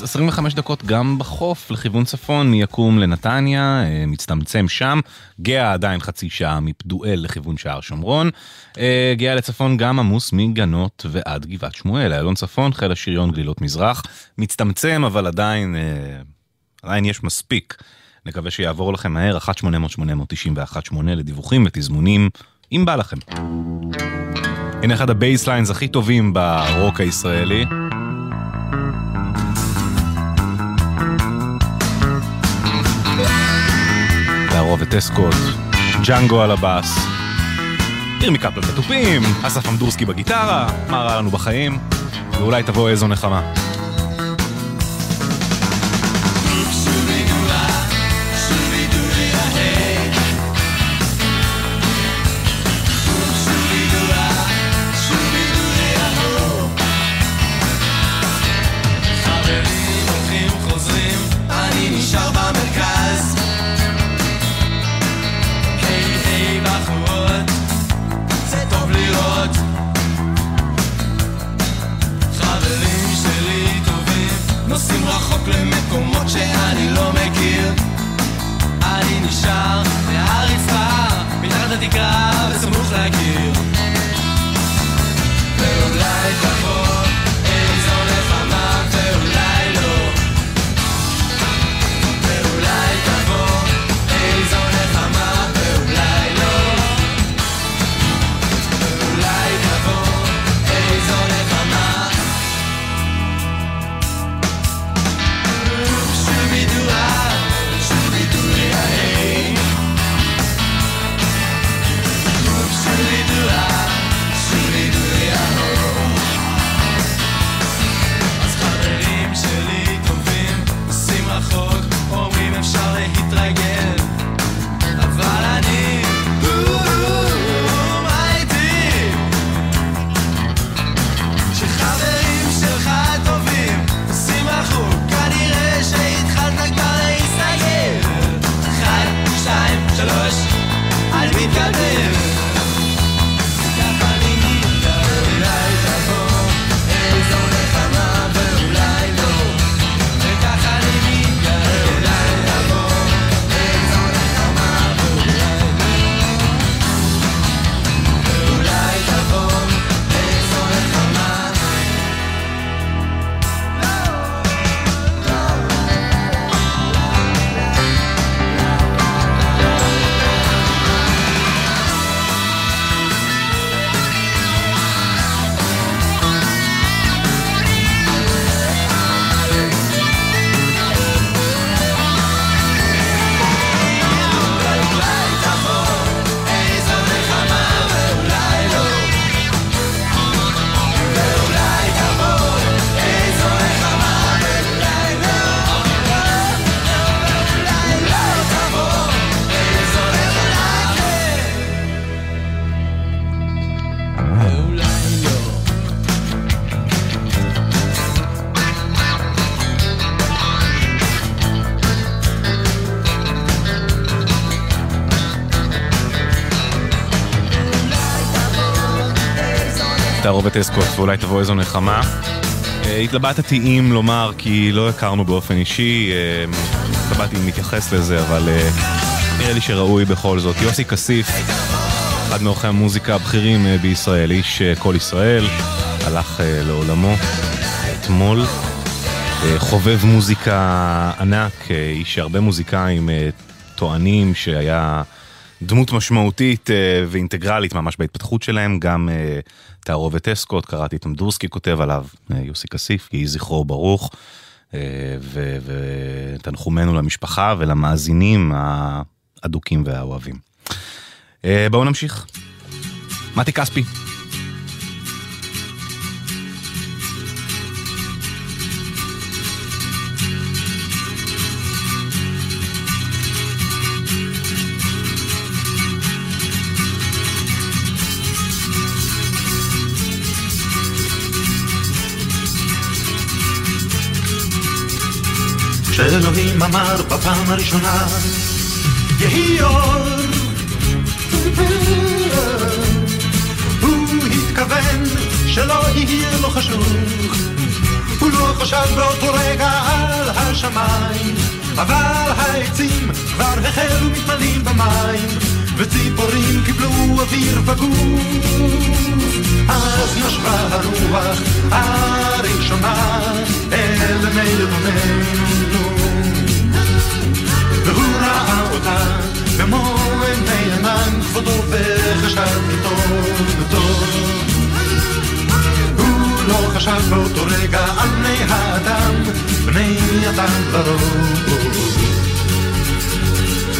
אה, 25 דקות גם בחוף לכיוון צפון, מיקום לנתניה, אה, מצטמצם שם. גהה עדיין חצי שעה מפדואל לכיוון שער שומרון. אה, גהה לצפון גם עמוס מגנות ועד גבעת שמואל. איילון צפון, חיל השריון גלילות מזרח. מצטמצם, אבל עדיין, אה, עדיין יש מספיק. נקווה שיעבור לכם מהר, 1-800-891-8 לדיווחים ותזמונים, אם בא לכם. הנה אחד ה basslines הכי טובים ברוק הישראלי. והרובד אסקוט, ג'אנגו על הבאס, ירמי קפלר בתופים, אסף אמדורסקי בגיטרה, מה רע לנו בחיים, ואולי תבוא איזו נחמה. אסקוט ואולי תבוא איזו נחמה. אה, התלבטתי אם לומר כי לא הכרנו באופן אישי, אה, התלבטתי אם להתייחס לזה, אבל אה, נראה לי שראוי בכל זאת. יוסי כסיף, אחד מעורכי המוזיקה הבכירים בישראל, איש כל ישראל, הלך לעולמו אתמול. חובב מוזיקה ענק, איש שהרבה מוזיקאים טוענים שהיה דמות משמעותית אה, ואינטגרלית ממש בהתפתחות שלהם, גם אה, תערובת אסקוט, קראתי את אמדורסקי כותב עליו, אה, יוסי כסיף, יהי זכרו ברוך, ותנחומינו למשפחה ולמאזינים האדוקים והאוהבים. בואו נמשיך. מתי כספי. בפעם הראשונה, יהי אור, הוא התכוון שלא יהיה לו חשוך, הוא לא חשב באותו רגע על השמיים, אבל העצים כבר החלו מתמלאים במים, וציפורים קיבלו אוויר בגוף, אז נשבה הרוח הראשונה אל מי והוא ראה אותה במו עיני ענן כבודו וחשב כי טוב וטוב. הוא לא חשב באותו רגע על בני האדם, בני אדם לרוב.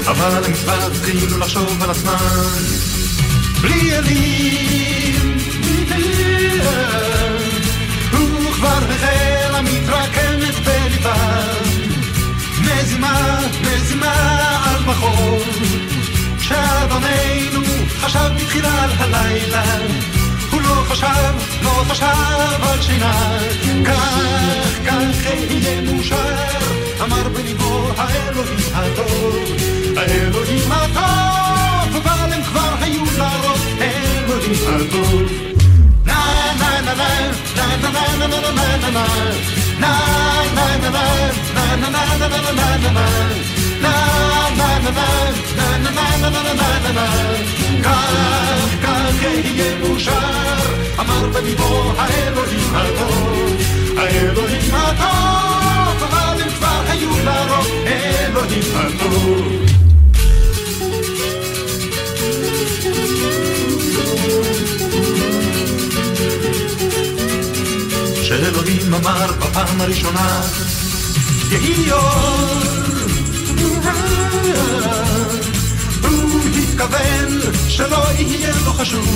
אבל הם כבר התחילו לחשוב על עצמם בלי אלים. הוא כבר החלה מתרקמת בליבם מזימה על בחור שאדוננו חשב בתחילה על הלילה הוא לא חשב, לא חשב על שינה כך, כך יהיה מאושר אמר בליבו האלוהים הטוב האלוהים הטוב אבל הם כבר היו לרוב האלוהים הטוב na na na na na na na na na na na na na na na כך, כך יהיה מאושר, אמר בליבו האלוהים הטוב. האלוהים הטוב, אבל הם כבר היו לרוב אלוהים הטוב. שאלוהים אמר בפעם הראשונה יהי אור. הוא התכוון שלא יהיה לו חשוך,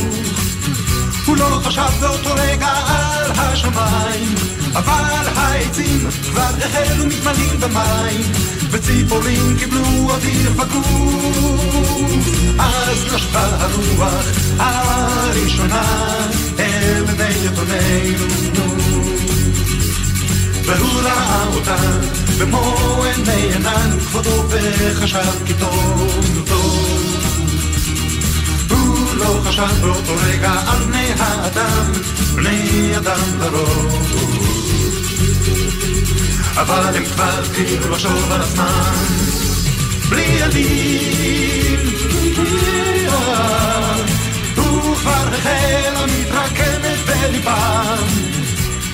הוא לא חשב באותו רגע על השמיים, אבל העצים כבר החלו מתמלאים במים, וציפורים קיבלו אוויר בגוף. אז נשבה הרוח הראשונה אל בני יתומנו. והוא ראה אותה במו עיני ענן כבודו וחשב כי טוב טוב. הוא לא חשב באותו רגע על בני האדם, בני אדם לרוב. אבל הם כבר התחילו לחשוב על עצמם בלי עלים. הוא כבר החל מתרקמת בליבם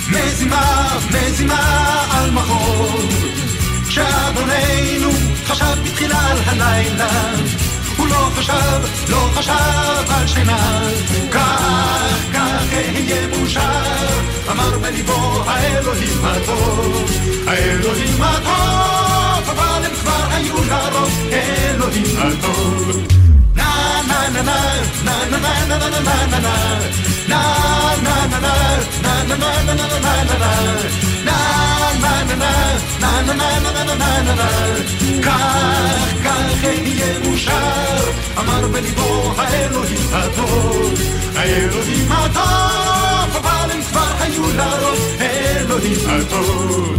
מזימה, מזימה על מחור שאדוננו חשב בתחילה על הלילה הוא לא חשב, לא חשב על שינה. כך, כך אהיה מאושר אמר בליבו האלוהים הטוב האלוהים הטוב אבל הם כבר היו לרוב אלוהים הטוב כך, כך אהיה מאושר, אמר בליבו האלוהים הטוב. האלוהים הטוב, אבל הם כבר היו לרוב, אלוהים הטוב.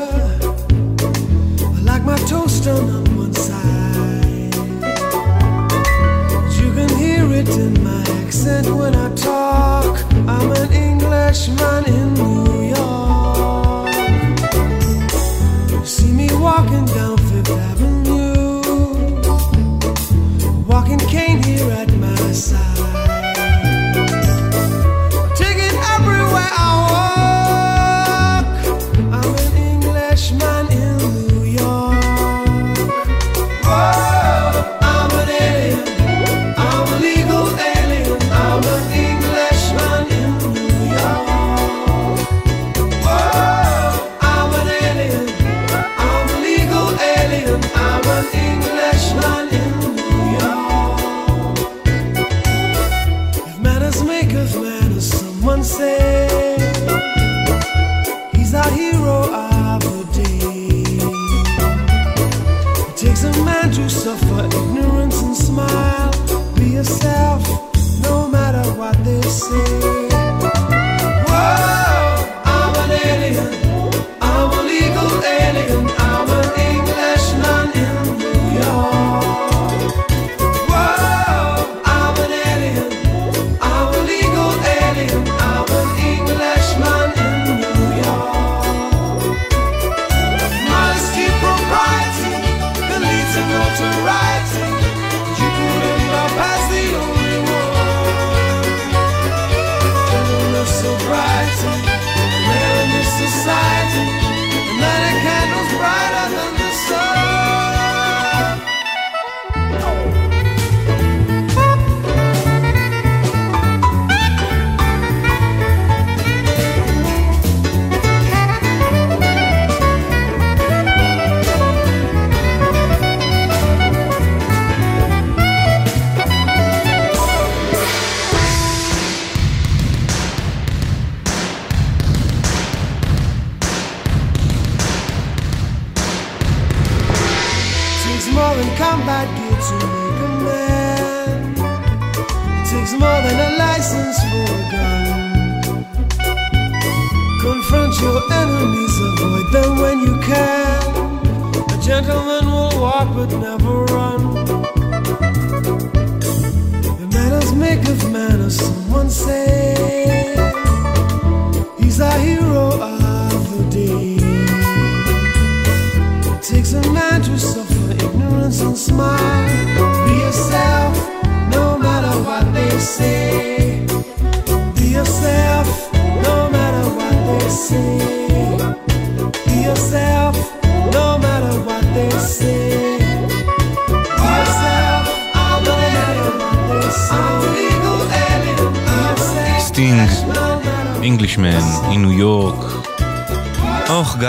like my toast on one side. You can hear it in my accent when I talk. I'm an Englishman in New York. You See me walking down Fifth Avenue.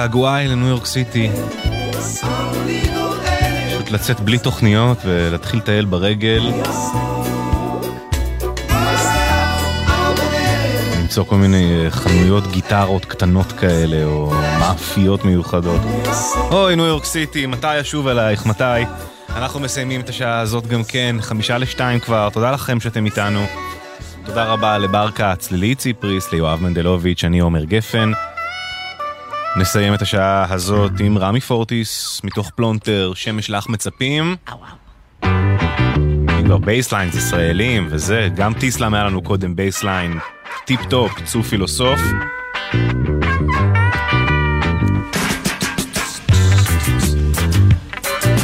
אוח, געגועי לניו יורק סיטי. פשוט לצאת בלי תוכניות ולהתחיל לטייל ברגל. למצוא כל מיני אה, חנויות גיטרות קטנות כאלה, או מאפיות מיוחדות. אוי, ניו יורק סיטי, מתי אשוב אלייך? מתי? אנחנו מסיימים את השעה הזאת גם כן, חמישה לשתיים כבר, תודה לכם שאתם איתנו. תודה רבה לבר כץ, לליהי ציפריס, ליואב מנדלוביץ', אני עומר גפן. נסיים את השעה הזאת עם רמי פורטיס, מתוך פלונטר, שמש לך מצפים. אם כבר basslines ישראלים וזה, גם טיסלאם היה לנו קודם bassline טיפ טופ, צוף פילוסוף.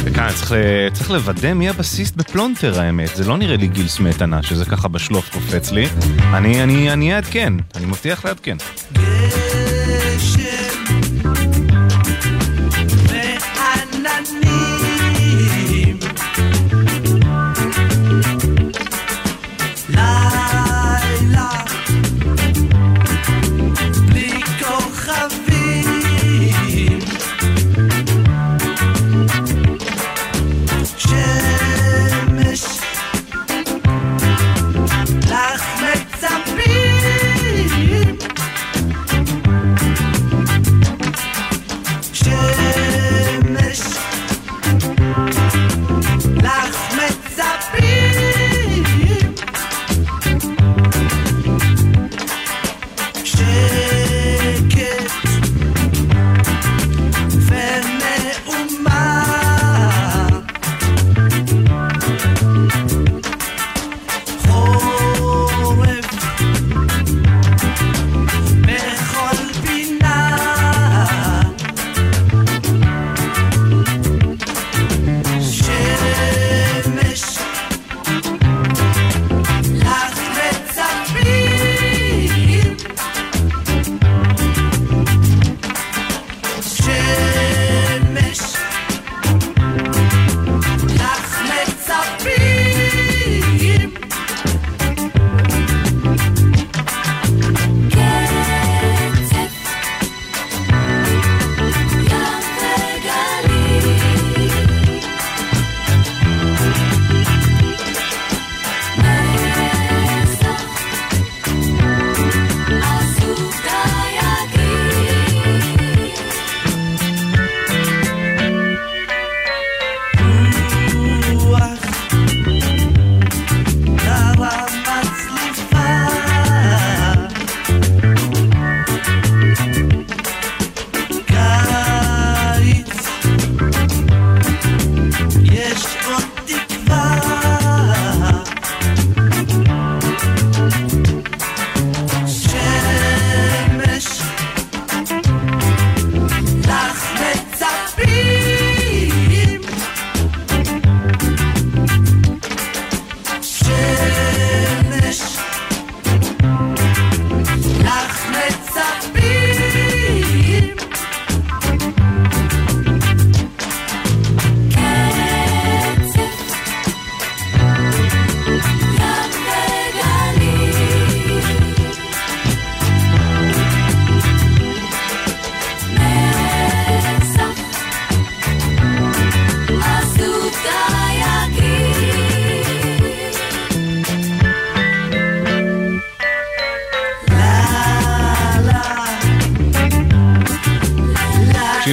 וכאן צריך, צריך לוודא מי הבסיסט בפלונטר האמת, זה לא נראה לי גיל סמטנה, שזה ככה בשלוף קופץ לי. אני, אני, אני אעדכן, אני מבטיח לעדכן. ועננים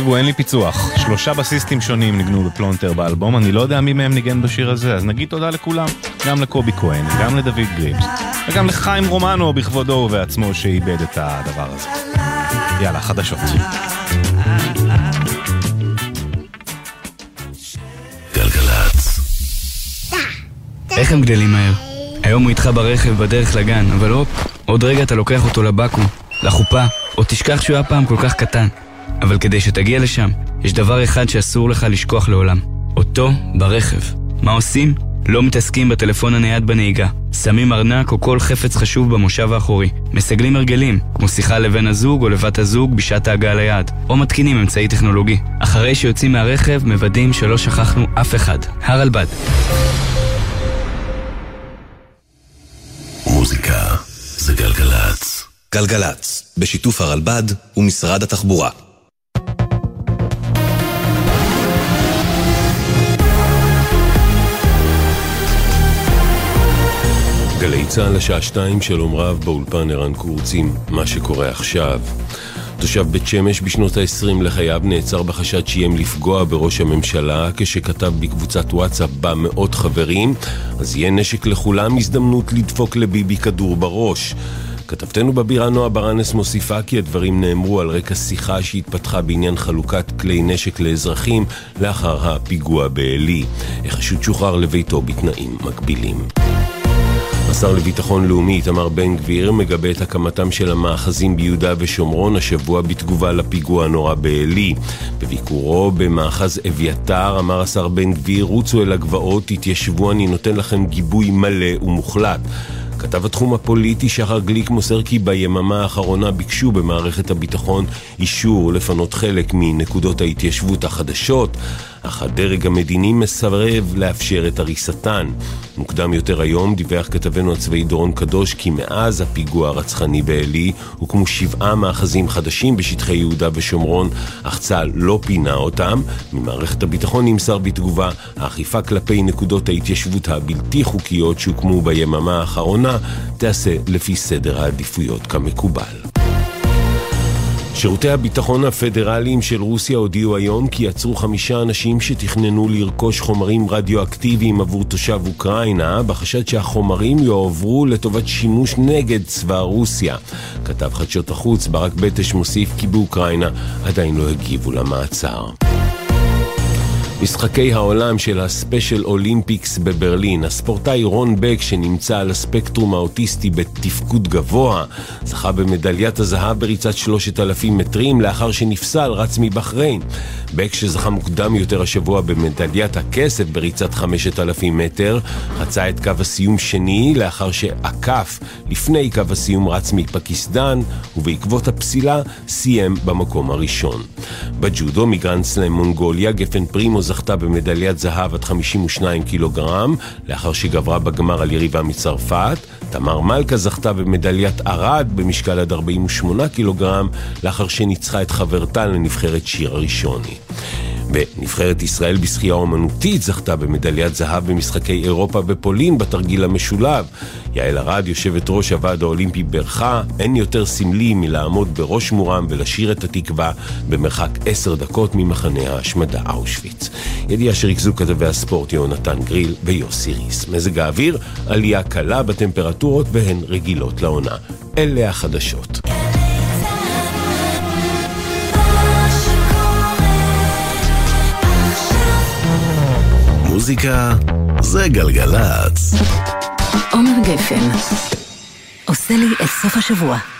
תקשיבו, אין לי פיצוח. שלושה בסיסטים שונים ניגנו בפלונטר באלבום, אני לא יודע מי מהם ניגן בשיר הזה, אז נגיד תודה לכולם. גם לקובי כהן, גם לדוד גרימס, וגם לחיים רומנו בכבודו ובעצמו שאיבד את הדבר הזה. יאללה, חדשות. איך הם גדלים מהר? היום הוא איתך ברכב בדרך לגן, אבל הופ, עוד רגע אתה לוקח אותו לבקו"ם, לחופה, או תשכח שהוא היה פעם כל כך קטן. אבל כדי שתגיע לשם, יש דבר אחד שאסור לך לשכוח לעולם. אותו ברכב. מה עושים? לא מתעסקים בטלפון הנייד בנהיגה. שמים ארנק או כל חפץ חשוב במושב האחורי. מסגלים הרגלים, כמו שיחה לבן הזוג או לבת הזוג בשעת ההגעה ליעד. או מתקינים אמצעי טכנולוגי. אחרי שיוצאים מהרכב, מוודאים שלא שכחנו אף אחד. הרלב"ד. מוזיקה זה גלגלצ. גלגלצ, בשיתוף הרלב"ד ומשרד התחבורה. גלי צה"ל לשעה שתיים, שלום רב, באולפן ערן קורצים, מה שקורה עכשיו. תושב בית שמש בשנות ה-20 לחייו נעצר בחשד שאיים לפגוע בראש הממשלה כשכתב בקבוצת וואטסאפ בה מאות חברים אז יהיה נשק לכולם הזדמנות לדפוק לביבי כדור בראש. כתבתנו בבירה נועה ברנס מוסיפה כי הדברים נאמרו על רקע שיחה שהתפתחה בעניין חלוקת כלי נשק לאזרחים לאחר הפיגוע בעלי. החשוד שוחרר לביתו בתנאים מקבילים. השר לביטחון לאומי איתמר בן גביר מגבה את הקמתם של המאחזים ביהודה ושומרון השבוע בתגובה לפיגוע הנורא בעלי. בביקורו במאחז אביתר אמר השר בן גביר רוצו אל הגבעות, תתיישבו, אני נותן לכם גיבוי מלא ומוחלט. כתב התחום הפוליטי שחר גליק מוסר כי ביממה האחרונה ביקשו במערכת הביטחון אישור לפנות חלק מנקודות ההתיישבות החדשות, אך הדרג המדיני מסרב לאפשר את הריסתן. מוקדם יותר היום דיווח כתבנו הצבאי דורון קדוש כי מאז הפיגוע הרצחני בעלי הוקמו שבעה מאחזים חדשים בשטחי יהודה ושומרון, אך צה"ל לא פינה אותם. ממערכת הביטחון נמסר בתגובה, האכיפה כלפי נקודות ההתיישבות הבלתי חוקיות שהוקמו ביממה האחרונה תיעשה לפי סדר העדיפויות כמקובל. שירותי הביטחון הפדרליים של רוסיה הודיעו היום כי עצרו חמישה אנשים שתכננו לרכוש חומרים רדיואקטיביים עבור תושב אוקראינה בחשד שהחומרים יועברו לטובת שימוש נגד צבא רוסיה. כתב חדשות החוץ ברק בטש מוסיף כי באוקראינה עדיין לא הגיבו למעצר. משחקי העולם של הספיישל אולימפיקס בברלין, הספורטאי רון בק שנמצא על הספקטרום האוטיסטי בתפקוד גבוה, זכה במדליית הזהב בריצת 3,000 מטרים לאחר שנפסל רץ מבחריין. בק שזכה מוקדם יותר השבוע במדליית הכסף בריצת 5,000 מטר, חצה את קו הסיום שני לאחר שעקף לפני קו הסיום רץ מפקיסטן, ובעקבות הפסילה סיים במקום הראשון. בג'ודו מגרנד סלאם מונגוליה, גפן פרימו זכתה במדליית זהב עד 52 קילוגרם, לאחר שגברה בגמר על יריבה מצרפת. תמר מלכה זכתה במדליית ארד במשקל עד 48 קילוגרם, לאחר שניצחה את חברתה לנבחרת שיר הראשוני. ונבחרת ישראל בשחייה אומנותית זכתה במדליית זהב במשחקי אירופה בפולין בתרגיל המשולב. יעל ארד, יושבת ראש הוועד האולימפי ברכה, אין יותר סמלי מלעמוד בראש מורם ולשיר את התקווה במרחק עשר דקות ממחנה ההשמדה אושוויץ. ידיעה שריכזו כתבי הספורט יהונתן גריל ויוסי ריס. מזג האוויר, עלייה קלה בטמפרטורות והן רגילות לעונה. אלה החדשות. מוזיקה זה גלגלצ. עומר גפן עושה לי את סוף השבוע.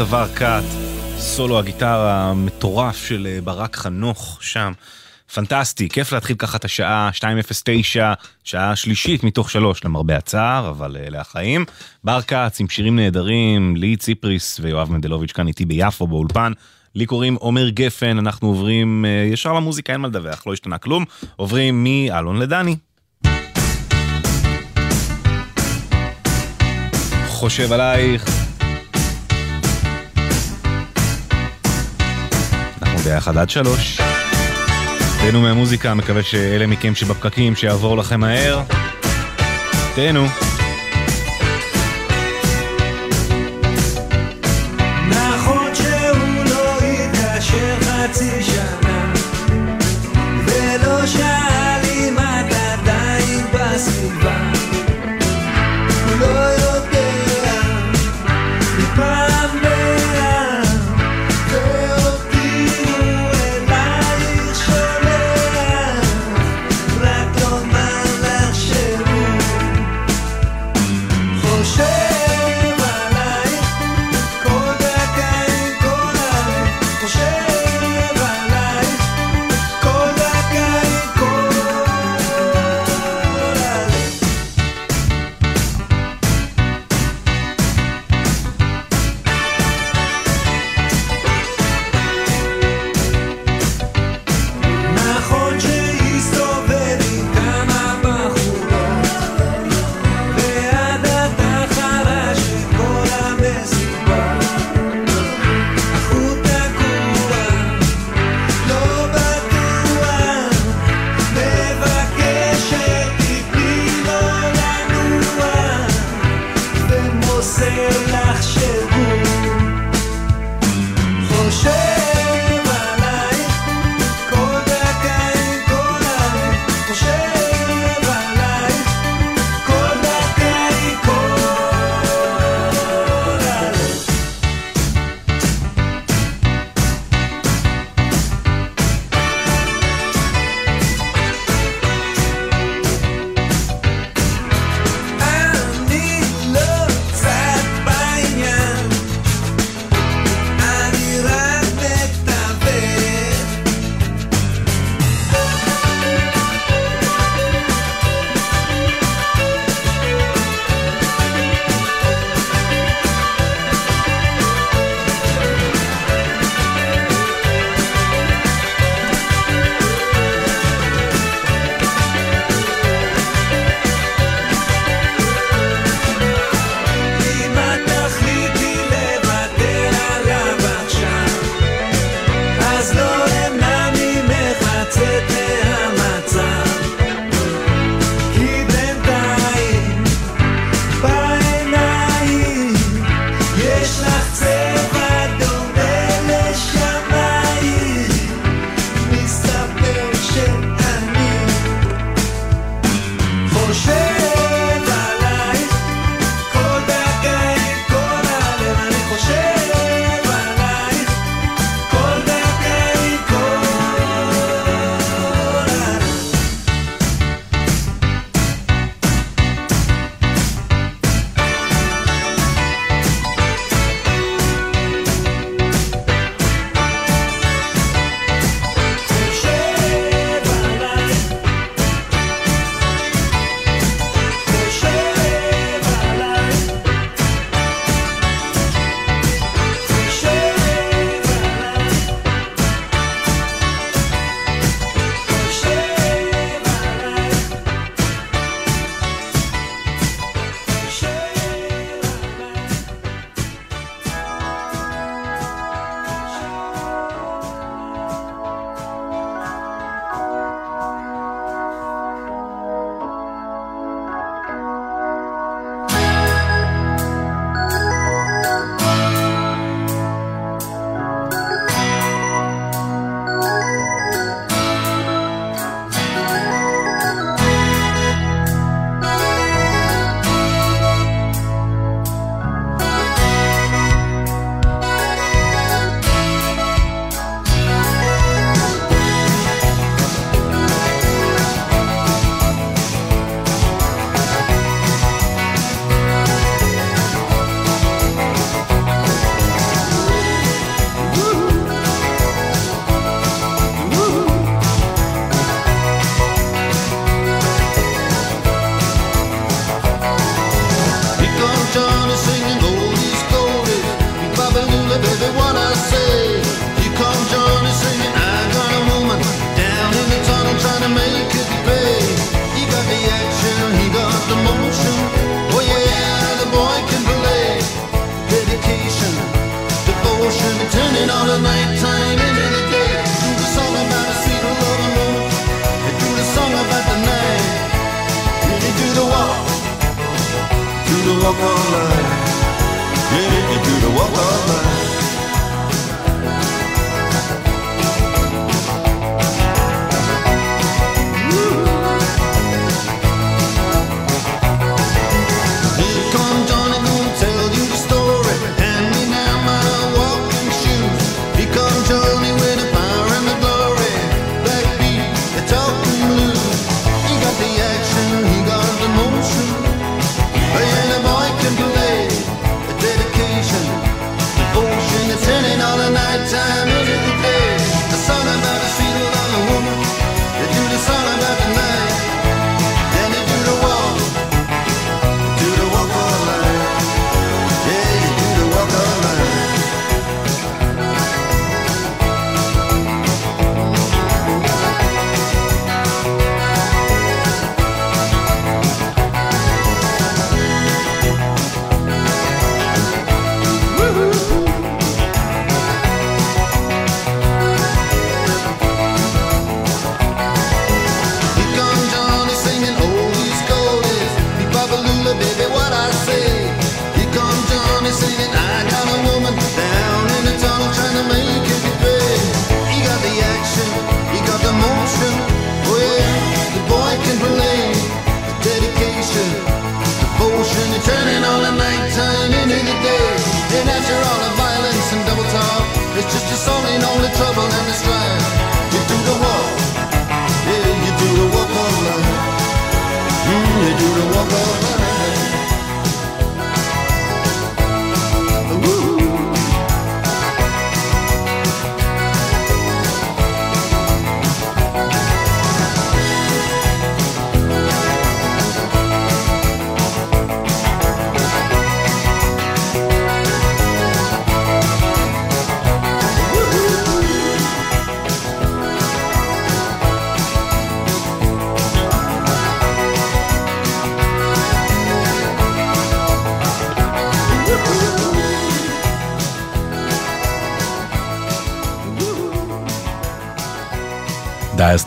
דבר קאט, סולו הגיטרה המטורף של אה, ברק חנוך שם. פנטסטי, כיף להתחיל ככה את השעה 209, שעה שלישית מתוך שלוש, למרבה הצער, אבל אלה החיים. בר כץ עם שירים נהדרים, לי ציפריס ויואב מנדלוביץ' כאן איתי ביפו באולפן. לי קוראים עומר גפן, אנחנו עוברים אה, ישר למוזיקה, אין מה לדווח, לא השתנה כלום. עוברים מאלון לדני. חושב עלייך. ביחד עד שלוש. תהנו מהמוזיקה, מקווה שאלה מכם שבפקקים שיעבור לכם מהר. תהנו.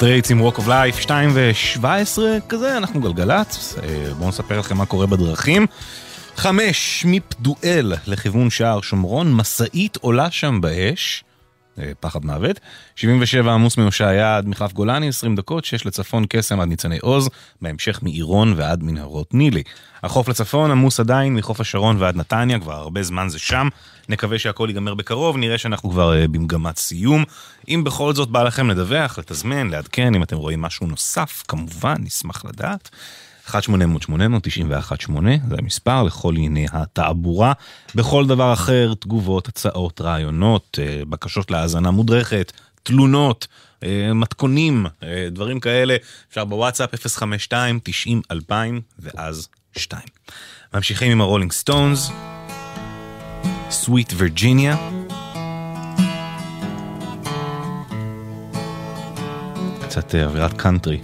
סטרייטס עם Walk of Life 2 ו-17 כזה, אנחנו גלגלצ, אה, בואו נספר לכם מה קורה בדרכים. חמש, מפדואל לכיוון שער שומרון, משאית עולה שם באש, פחד מוות. 77 עמוס מהושעיה עד מחלף גולני, 20 דקות, 6 לצפון קסם עד ניצני עוז, בהמשך מעירון ועד מנהרות נילי. החוף לצפון עמוס עדיין מחוף השרון ועד נתניה, כבר הרבה זמן זה שם. נקווה שהכל ייגמר בקרוב, נראה שאנחנו כבר אה, במגמת סיום. אם בכל זאת בא לכם לדווח, לתזמן, לעדכן, אם אתם רואים משהו נוסף, כמובן, נשמח לדעת. 1-800-891-8, זה המספר לכל ענייני התעבורה. בכל דבר אחר, תגובות, הצעות, רעיונות, אה, בקשות להאזנה מודרכת, תלונות, אה, מתכונים, אה, דברים כאלה, אפשר בוואטסאפ 052-90-2000 ואז 2. ממשיכים עם הרולינג סטונס, סוויט וירג'יניה. קצת אווירת קאנטרי.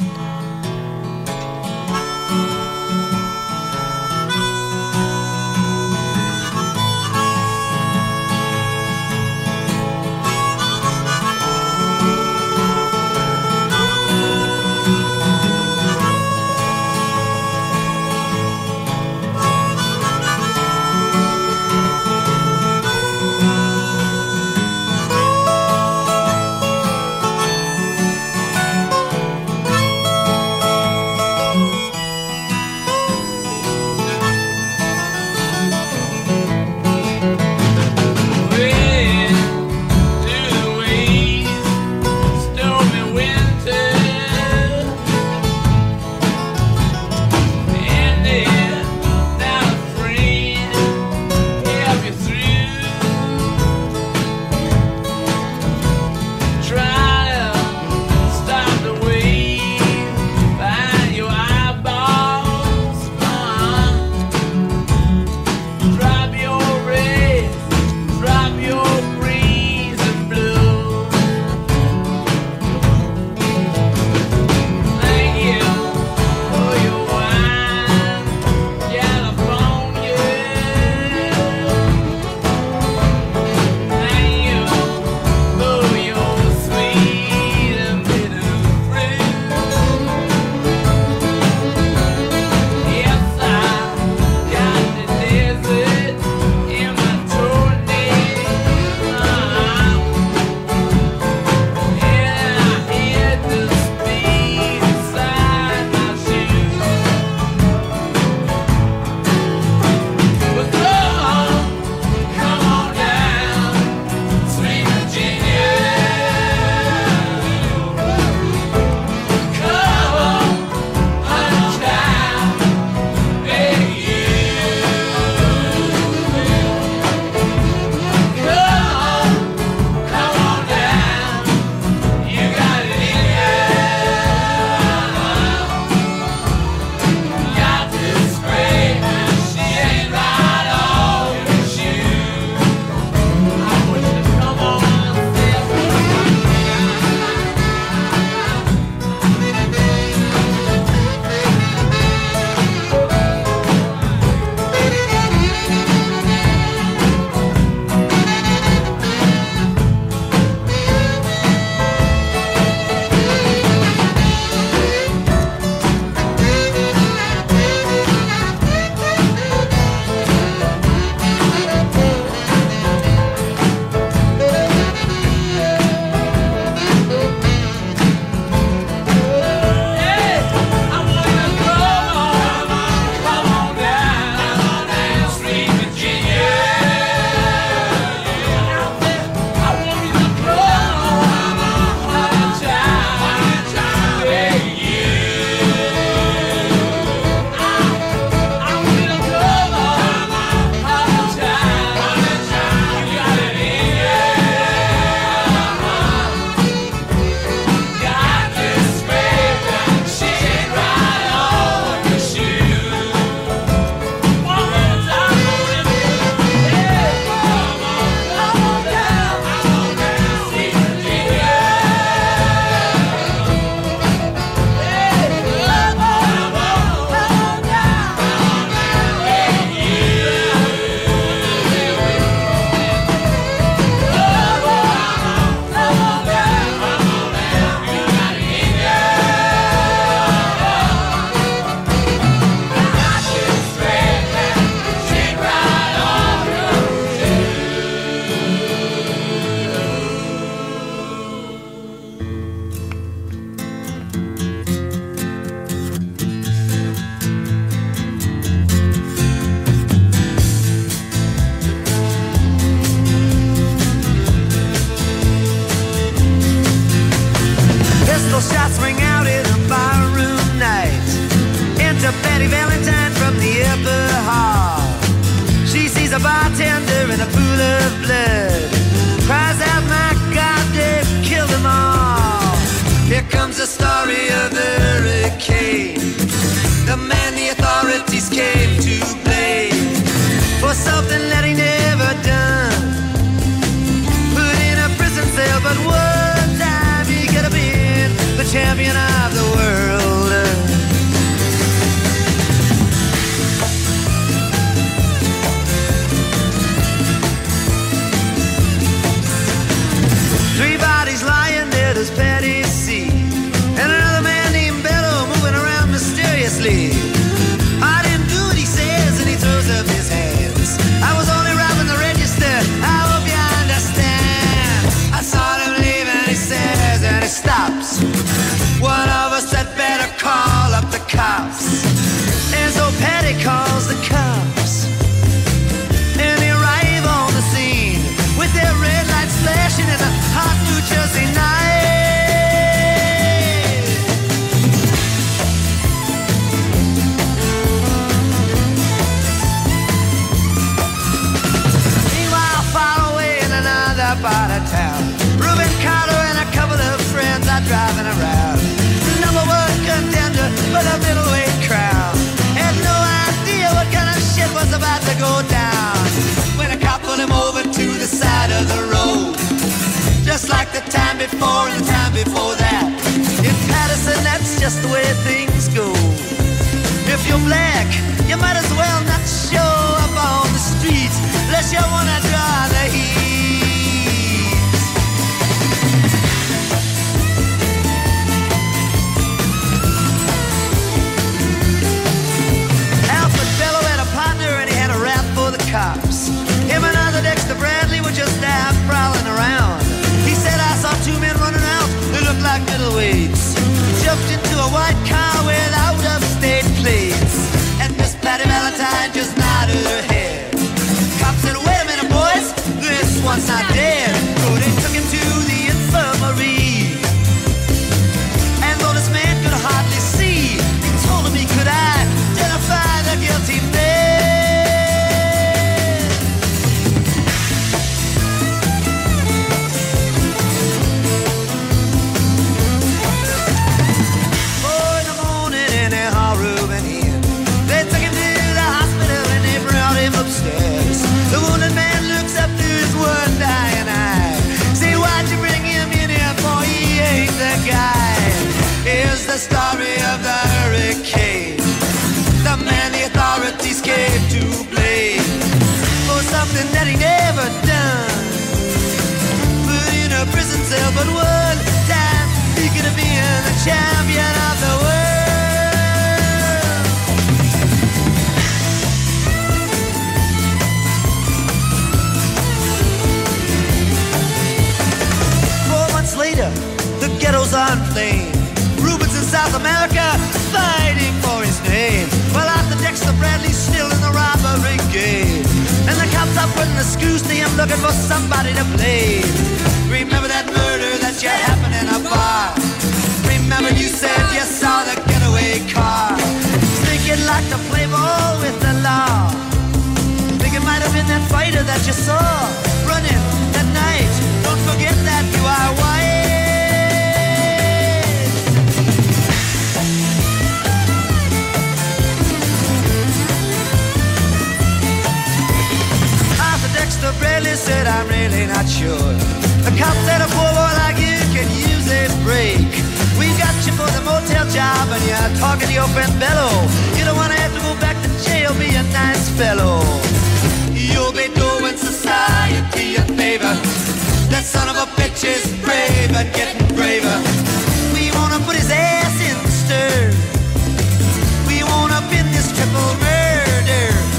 of Bradley said, I'm really not sure. The cop said, a poor boy like you can use a break. We got you for the motel job, and you're talking to your friend Bello. You don't want to have to go back to jail, be a nice fellow. You'll be doing society a favor. That son of a bitch is brave and getting braver. We wanna put his ass in stir. We want to pin this triple murder.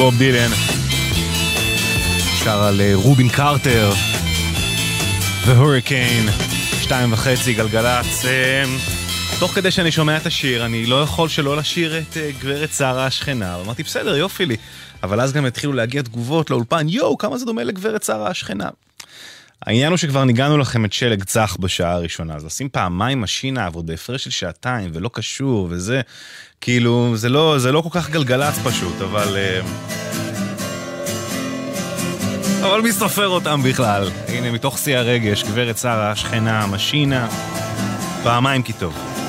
בוב דילן שר על אה, רובין קרטר והוריקן, שתיים וחצי גלגלצ. אה, תוך כדי שאני שומע את השיר, אני לא יכול שלא לשיר את אה, גברת שרה השכנה. אמרתי, בסדר, יופי לי. אבל אז גם התחילו להגיע תגובות לאולפן, יואו, כמה זה דומה לגברת שרה השכנה. העניין הוא שכבר ניגענו לכם את שלג צח בשעה הראשונה, אז לשים פעמיים משינה ועוד בהפרש של שעתיים ולא קשור וזה, כאילו, זה לא, זה לא כל כך גלגלצ פשוט, אבל... אה, אבל מי סופר אותם בכלל? הנה, מתוך שיא הרגש, גברת שרה, השכנה, משינה, פעמיים כי טוב.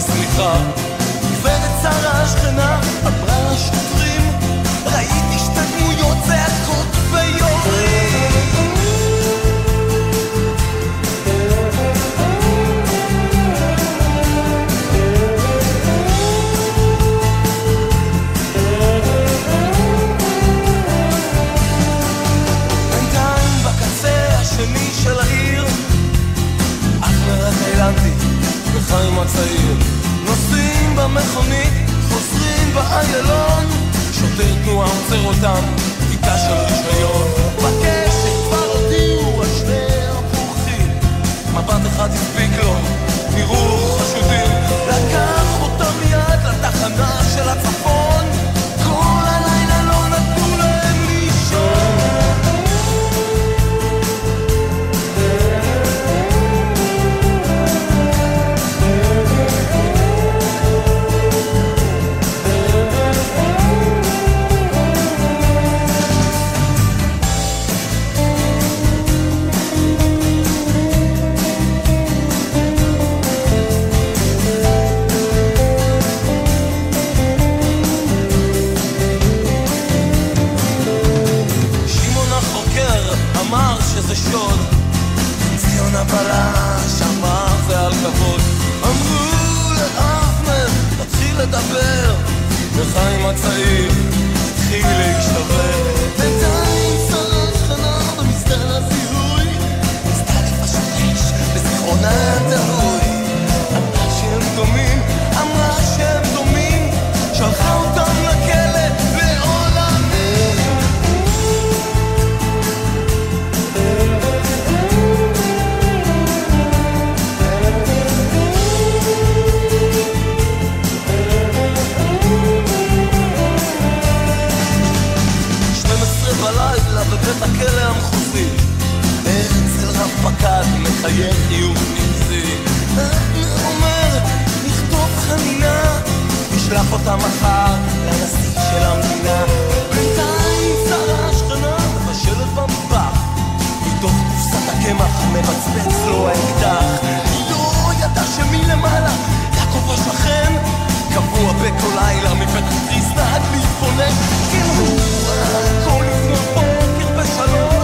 השמיכה גברת שרה השכנה אמרה לשוטרים הצעיר. נוסעים במכונית, חוזרים באיילון. שוטר תנועה עוצר אותם, בדיקה של רישיון. בקשת כבר הודיעו על שני הפורחים. מבט אחד הספיק לו, נראו השפתיים הצעיר התחיל להשתוות קל לחייב חיוך נמצאי. אומר, נכתוב חנינה, נשלח אותה מחר לנשיא של המדינה. בינתיים שרה השכנה מבשלת במטבח, מתוך קופסת הקמח מבצבץ לו האקדח. לא ידע שמלמעלה יעקב השכן קבוע בכל לילה מבית התריס נהג להתבונן. כן, הוא הכל לפני בוקר בשלום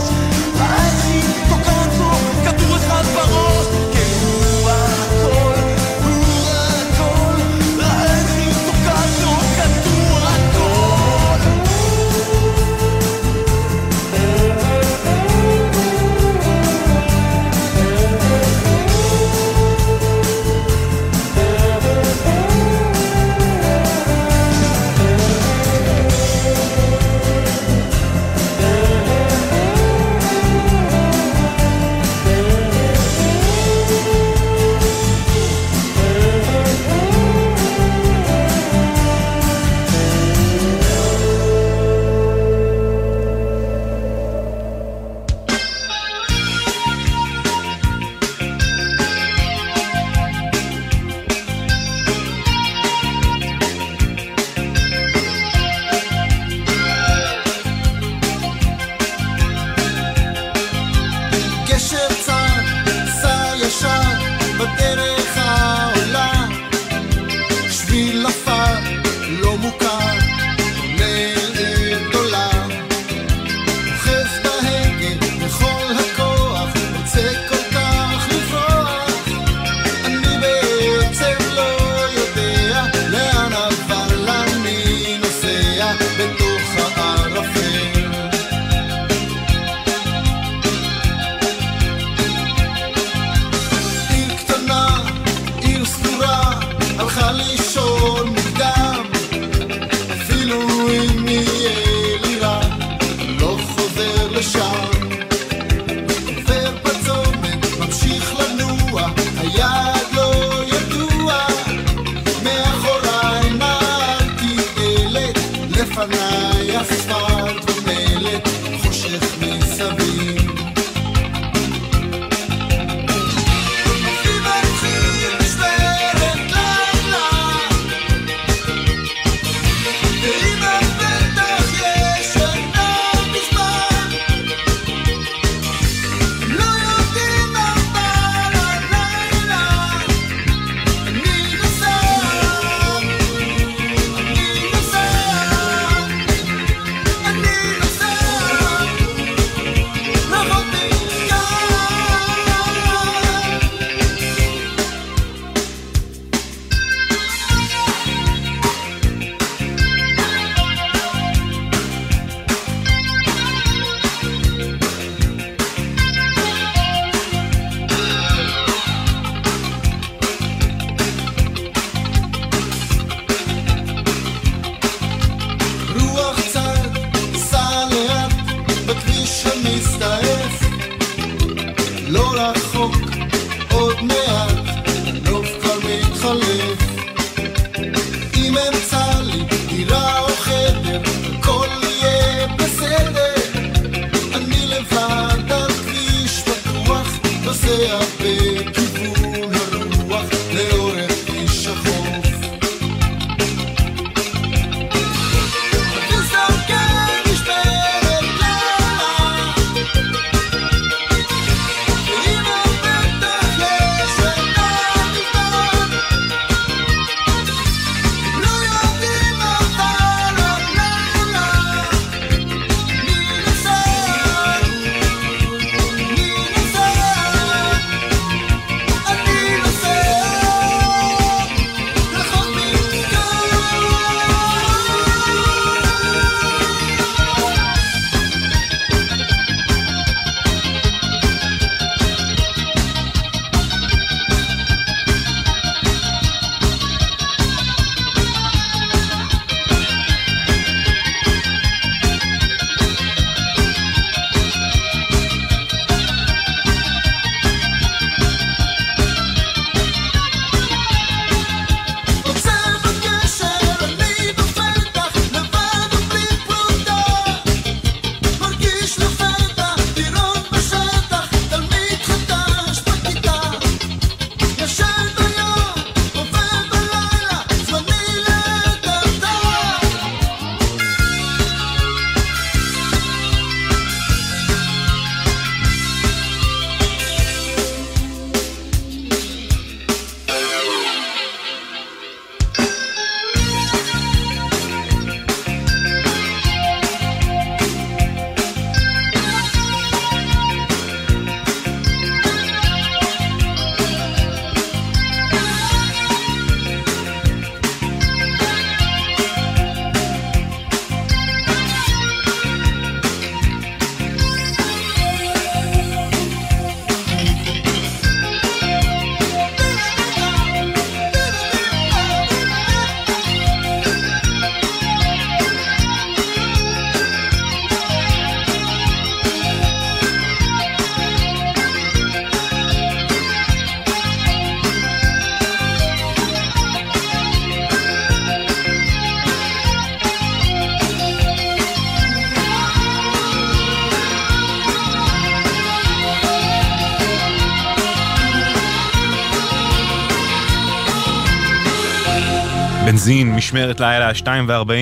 משמרת לילה, 2 ו-40,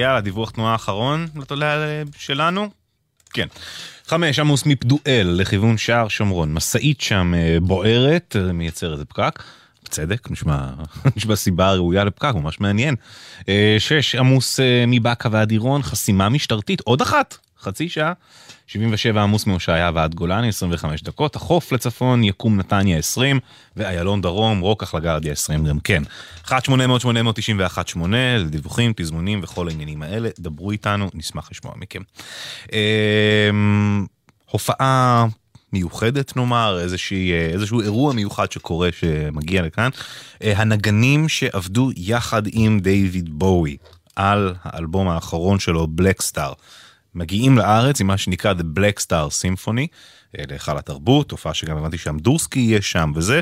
יאללה, דיווח תנועה אחרון לתודעה שלנו? כן. חמש, עמוס מפדואל לכיוון שער שומרון, משאית שם אה, בוערת, אה, מייצר איזה פקק. בצדק, נשמע, נשמע סיבה ראויה לפקק, ממש מעניין. אה, שש, עמוס אה, מבאקה ועד עירון, חסימה משטרתית, עוד אחת, חצי שעה. 77 עמוס מהושעיה ועד גולני, 25 דקות. החוף לצפון, יקום נתניה 20, ואיילון דרום, רוקח לגרדיה 20 גם כן. 1-800-891-8 לדיווחים, תזמונים וכל העניינים האלה, דברו איתנו, נשמח לשמוע מכם. אה, הופעה מיוחדת נאמר, איזושהי, איזשהו אירוע מיוחד שקורה שמגיע לכאן. אה, הנגנים שעבדו יחד עם דיוויד בואי על האלבום האחרון שלו, בלק סטאר. מגיעים לארץ עם מה שנקרא The Black Star Symphony, אה, להיכל התרבות, תופעה שגם הבנתי שאמדורסקי יהיה שם וזה,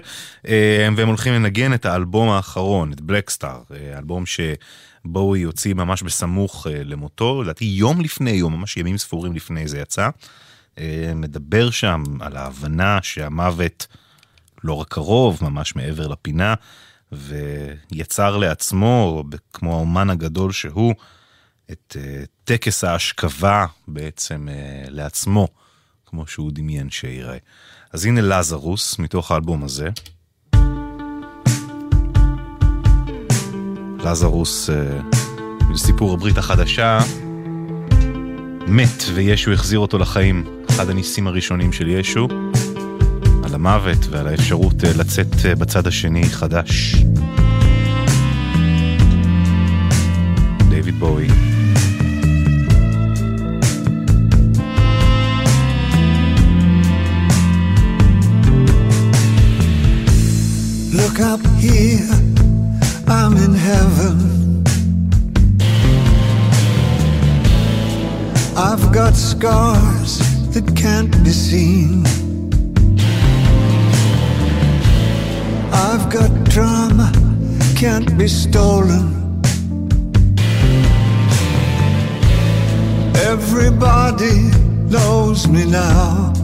אה, והם הולכים לנגן את האלבום האחרון, את Black Star, אה, אלבום שבואי יוציא ממש בסמוך למותו, לדעתי יום לפני, יום, ממש ימים ספורים לפני זה יצא. מדבר שם על ההבנה שהמוות לא רק קרוב, ממש מעבר לפינה, ויצר לעצמו, כמו האומן הגדול שהוא, את uh, טקס ההשכבה בעצם uh, לעצמו, כמו שהוא דמיין שיראה. אז הנה לזרוס מתוך האלבום הזה. לזרוס, uh, סיפור הברית החדשה, מת וישו החזיר אותו לחיים, אחד הניסים הראשונים של ישו, על המוות ועל האפשרות לצאת בצד השני חדש. דיוויד בואי. Look up here, I'm in heaven. I've got scars that can't be seen. I've got drama, can't be stolen. Everybody knows me now.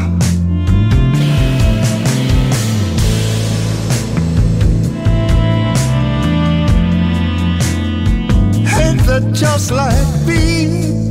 That just like me?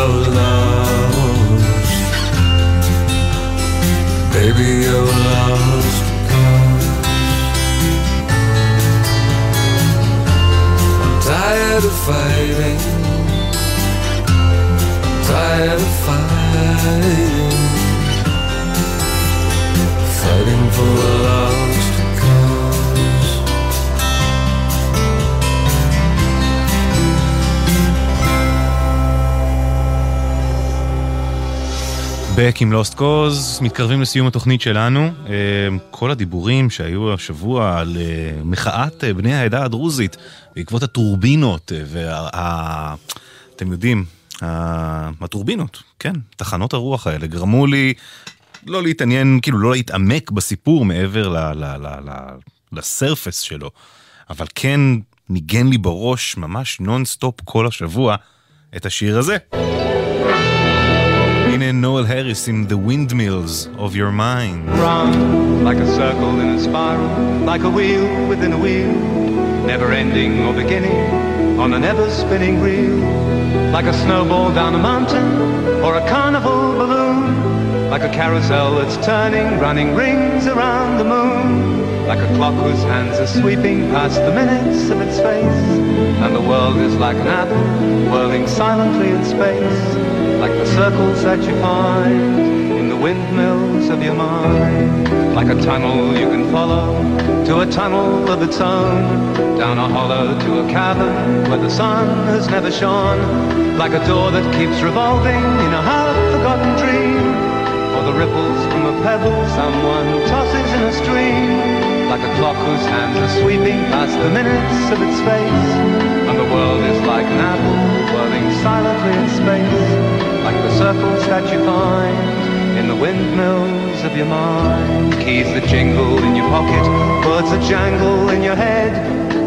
You're lost. Baby, you're lost. I'm tired of fighting. Tired of fighting. Fighting for a Back עם Lost Cause, מתקרבים לסיום התוכנית שלנו. אה, כל הדיבורים שהיו השבוע על אה, מחאת אה, בני העדה הדרוזית בעקבות הטורבינות, ואתם יודעים, ה- הטורבינות, כן, תחנות הרוח האלה, גרמו לי לא להתעניין, כאילו לא להתעמק בסיפור מעבר ל- ל- ל- ל- ל-surface שלו, אבל כן ניגן לי בראש ממש נונסטופ כל השבוע את השיר הזה. Noel Harris in The Windmills of Your Mind. Round, like a circle in a spiral, like a wheel within a wheel, never ending or beginning, on an ever spinning reel, like a snowball down a mountain, or a carnival balloon, like a carousel that's turning, running rings around the moon like a clock whose hands are sweeping past the minutes of its face, and the world is like an apple whirling silently in space, like the circles that you find in the windmills of your mind, like a tunnel you can follow to a tunnel of its own, down a hollow to a cavern where the sun has never shone, like a door that keeps revolving in a half-forgotten dream, or the ripples from a pebble someone tosses in a stream, like a clock whose hands are sweeping past the minutes of its face, and the world is like an apple whirling silently in space, like the circles that you find in the windmills of your mind. Keys that jingle in your pocket, words that jangle in your head.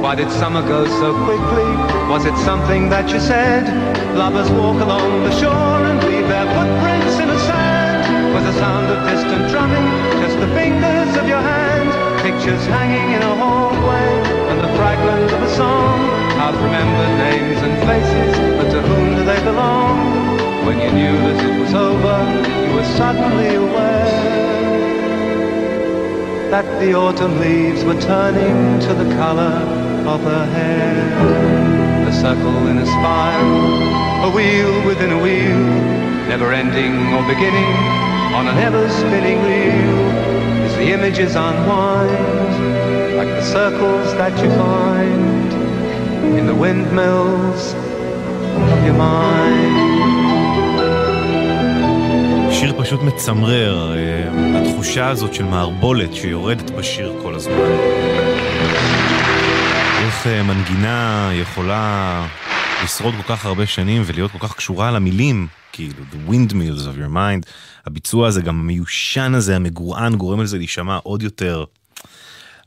Why did summer go so quickly? Was it something that you said? Lovers walk along the shore and leave their footprints in the sand. Was the sound of distant drumming just the fingers of your hand? Pictures hanging in a hallway and the fragment of a song. I've remembered names and faces, but to whom do they belong? When you knew that it was over, you were suddenly aware that the autumn leaves were turning to the color of her hair. A circle in a spiral, a wheel within a wheel, never ending or beginning on an ever spinning reel. The images unwind, like the circles that you find in the windmills of your mind. שיר פשוט מצמרר, אה, התחושה הזאת של מערבולת שיורדת בשיר כל הזמן. איך אה, מנגינה יכולה לשרוד כל כך הרבה שנים ולהיות כל כך קשורה למילים, כאילו, the windmills of your mind. הביצוע הזה, גם המיושן הזה, המגורען, גורם לזה להישמע עוד יותר.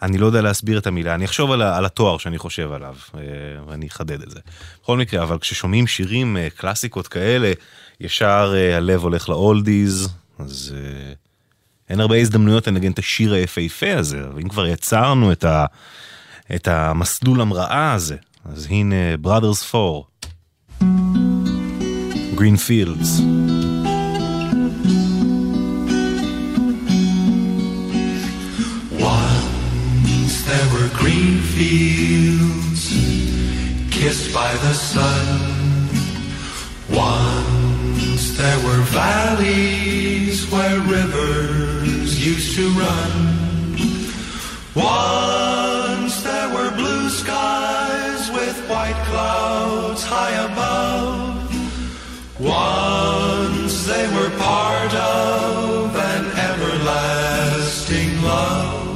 אני לא יודע להסביר את המילה, אני אחשוב על, על התואר שאני חושב עליו, אה, ואני אחדד את זה. בכל מקרה, אבל כששומעים שירים אה, קלאסיקות כאלה, ישר אה, הלב הולך לאולדיז, אז אין הרבה הזדמנויות לנגן את השיר היפהפה הזה, אבל אם כבר יצרנו את, ה, את המסלול המראה הזה, אז הנה Brothers 4, Green Fields. Once there were green fields kissed by the sun. Once there were valleys where rivers used to run. Once there were blue skies with white clouds high above. Once they were part of an everlasting love.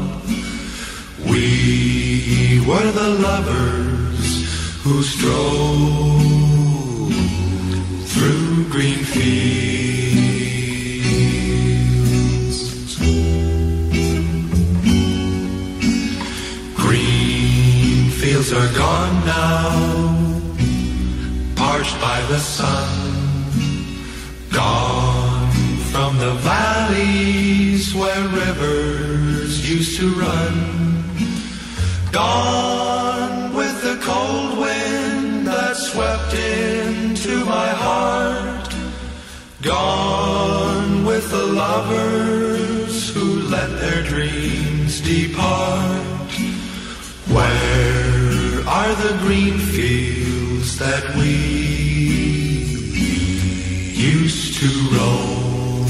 We were the lovers who strode Are gone now, parched by the sun. Gone from the valleys where rivers used to run. Gone with the cold wind that swept into my heart. Gone with the lovers who let their dreams depart. Are the green fields that we used to roam?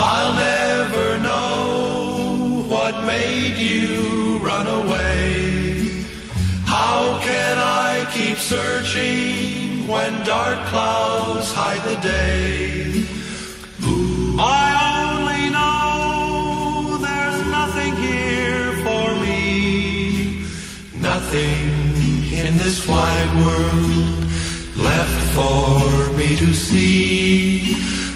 I'll never know what made you run away. How can I keep searching when dark clouds hide the day? This wide world left for me to see.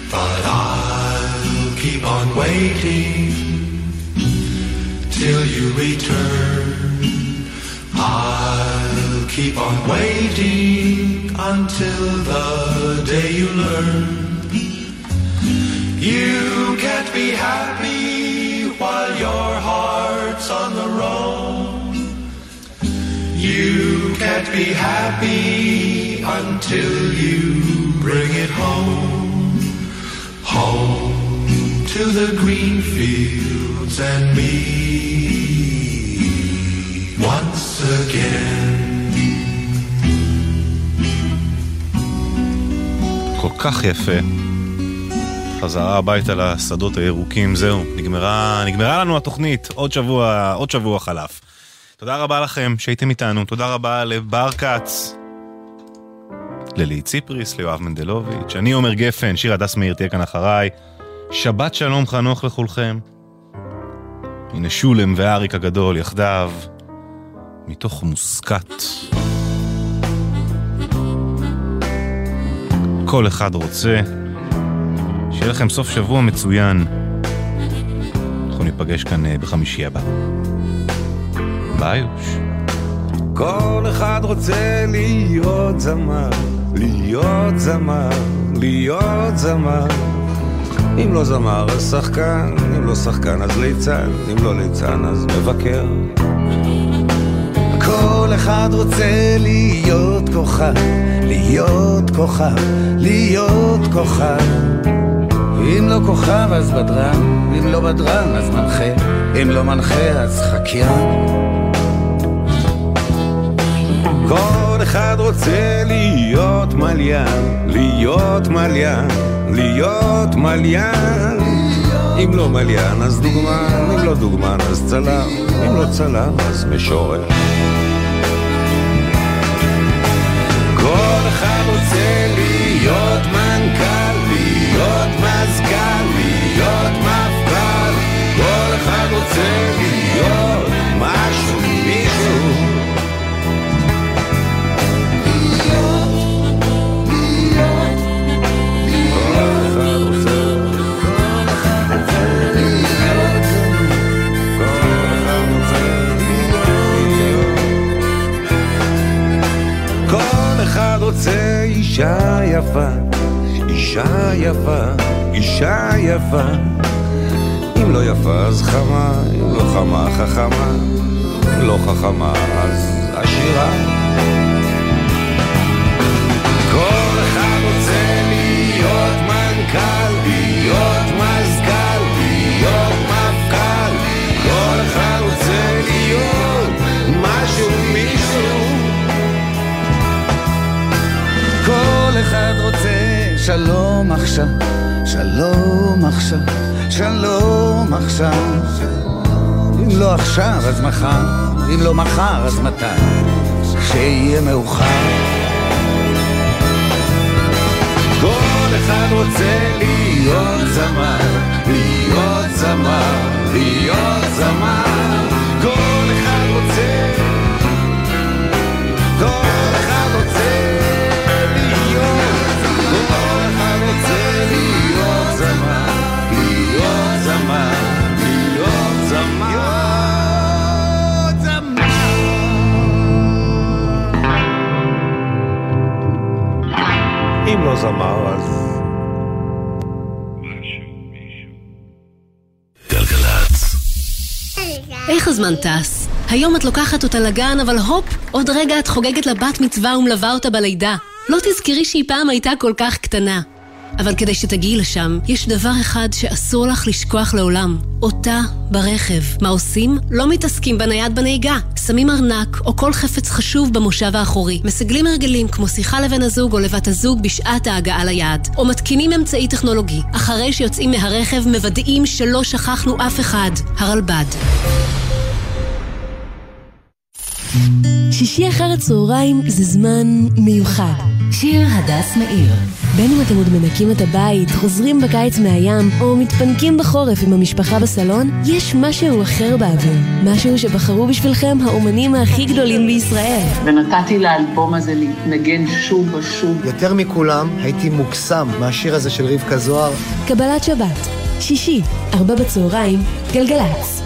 But I'll keep on waiting till you return. I'll keep on waiting until the day you learn. You can't be happy while your heart's on the road. You can't be happy until you bring it home. Home to the green fields and me once again. כל כך יפה. חזרה הביתה לשדות הירוקים, זהו, נגמרה, נגמרה לנו התוכנית, עוד שבוע, עוד שבוע חלף. תודה רבה לכם שהייתם איתנו, תודה רבה לבר כץ, ללי ציפריס, ליואב מנדלוביץ', אני עומר גפן, שיר הדס מאיר תהיה כאן אחריי. שבת שלום חנוך לכולכם. הנה שולם ואריק הגדול יחדיו, מתוך מוסקת. כל אחד רוצה. שיהיה לכם סוף שבוע מצוין. אנחנו ניפגש כאן אה, בחמישי הבא. ביוש. כל אחד רוצה להיות זמר, להיות זמר, להיות זמר. אם לא זמר אז שחקן, אם לא שחקן אז ליצן, אם לא ליצן אז מבקר. כל אחד רוצה להיות כוכב, להיות כוכב, להיות כוכב. אם לא כוכב אז בדרן, אם לא בדרן אז מנחה, אם לא מנחה אז חקירן. כל אחד רוצה להיות מליין, להיות מליין, להיות מליין. אם לא מליין אז דוגמן, אם לא דוגמן אז צלם, אם לא צלם אז משורר. כל אחד רוצה להיות מנכ"ל, להיות מזכ"ל, להיות מפכ"ל. כל אחד רוצה להיות משהו, אישה יפה, אישה יפה, אישה יפה. אם לא יפה אז חמה, אם לא חמה חכמה, אם לא חכמה אז עשירה. כל אחד רוצה להיות מנכ"ל, רוצה שלום עכשיו, שלום עכשיו, שלום עכשיו. אם לא עכשיו אז מחר, אם לא מחר אז מתי? כשיהיה מאוחר. כל אחד רוצה להיות זמר, להיות זמר, להיות זמר. כל אחד רוצה, כל אחד אחד רוצה להיות זמר, להיות זמר, להיות זמר. להיות זמר. אם לא זמר אז... איך הזמן טס? היום את לוקחת אותה לגן, אבל הופ, עוד רגע את חוגגת לבת מצווה ומלווה אותה בלידה. לא תזכרי שהיא פעם הייתה כל כך קטנה. אבל כדי שתגיעי לשם, יש דבר אחד שאסור לך לשכוח לעולם. אותה ברכב. מה עושים? לא מתעסקים בנייד בנהיגה. שמים ארנק או כל חפץ חשוב במושב האחורי. מסגלים הרגלים כמו שיחה לבן הזוג או לבת הזוג בשעת ההגעה ליעד. או מתקינים אמצעי טכנולוגי. אחרי שיוצאים מהרכב מוודאים שלא שכחנו אף אחד. הרלב"ד. שישי אחר הצהריים זה זמן מיוחד. שיר הדס מאיר. בין אם אתם עוד מנקים את הבית, חוזרים בקיץ מהים, או מתפנקים בחורף עם המשפחה בסלון, יש משהו אחר באוויר. משהו שבחרו בשבילכם האומנים הכי גדולים בישראל. ונתתי לאלבום הזה להתנגן שוב ושוב. יותר מכולם הייתי מוקסם מהשיר הזה של רבקה זוהר. קבלת שבת, שישי, ארבע בצהריים, גלגלצ.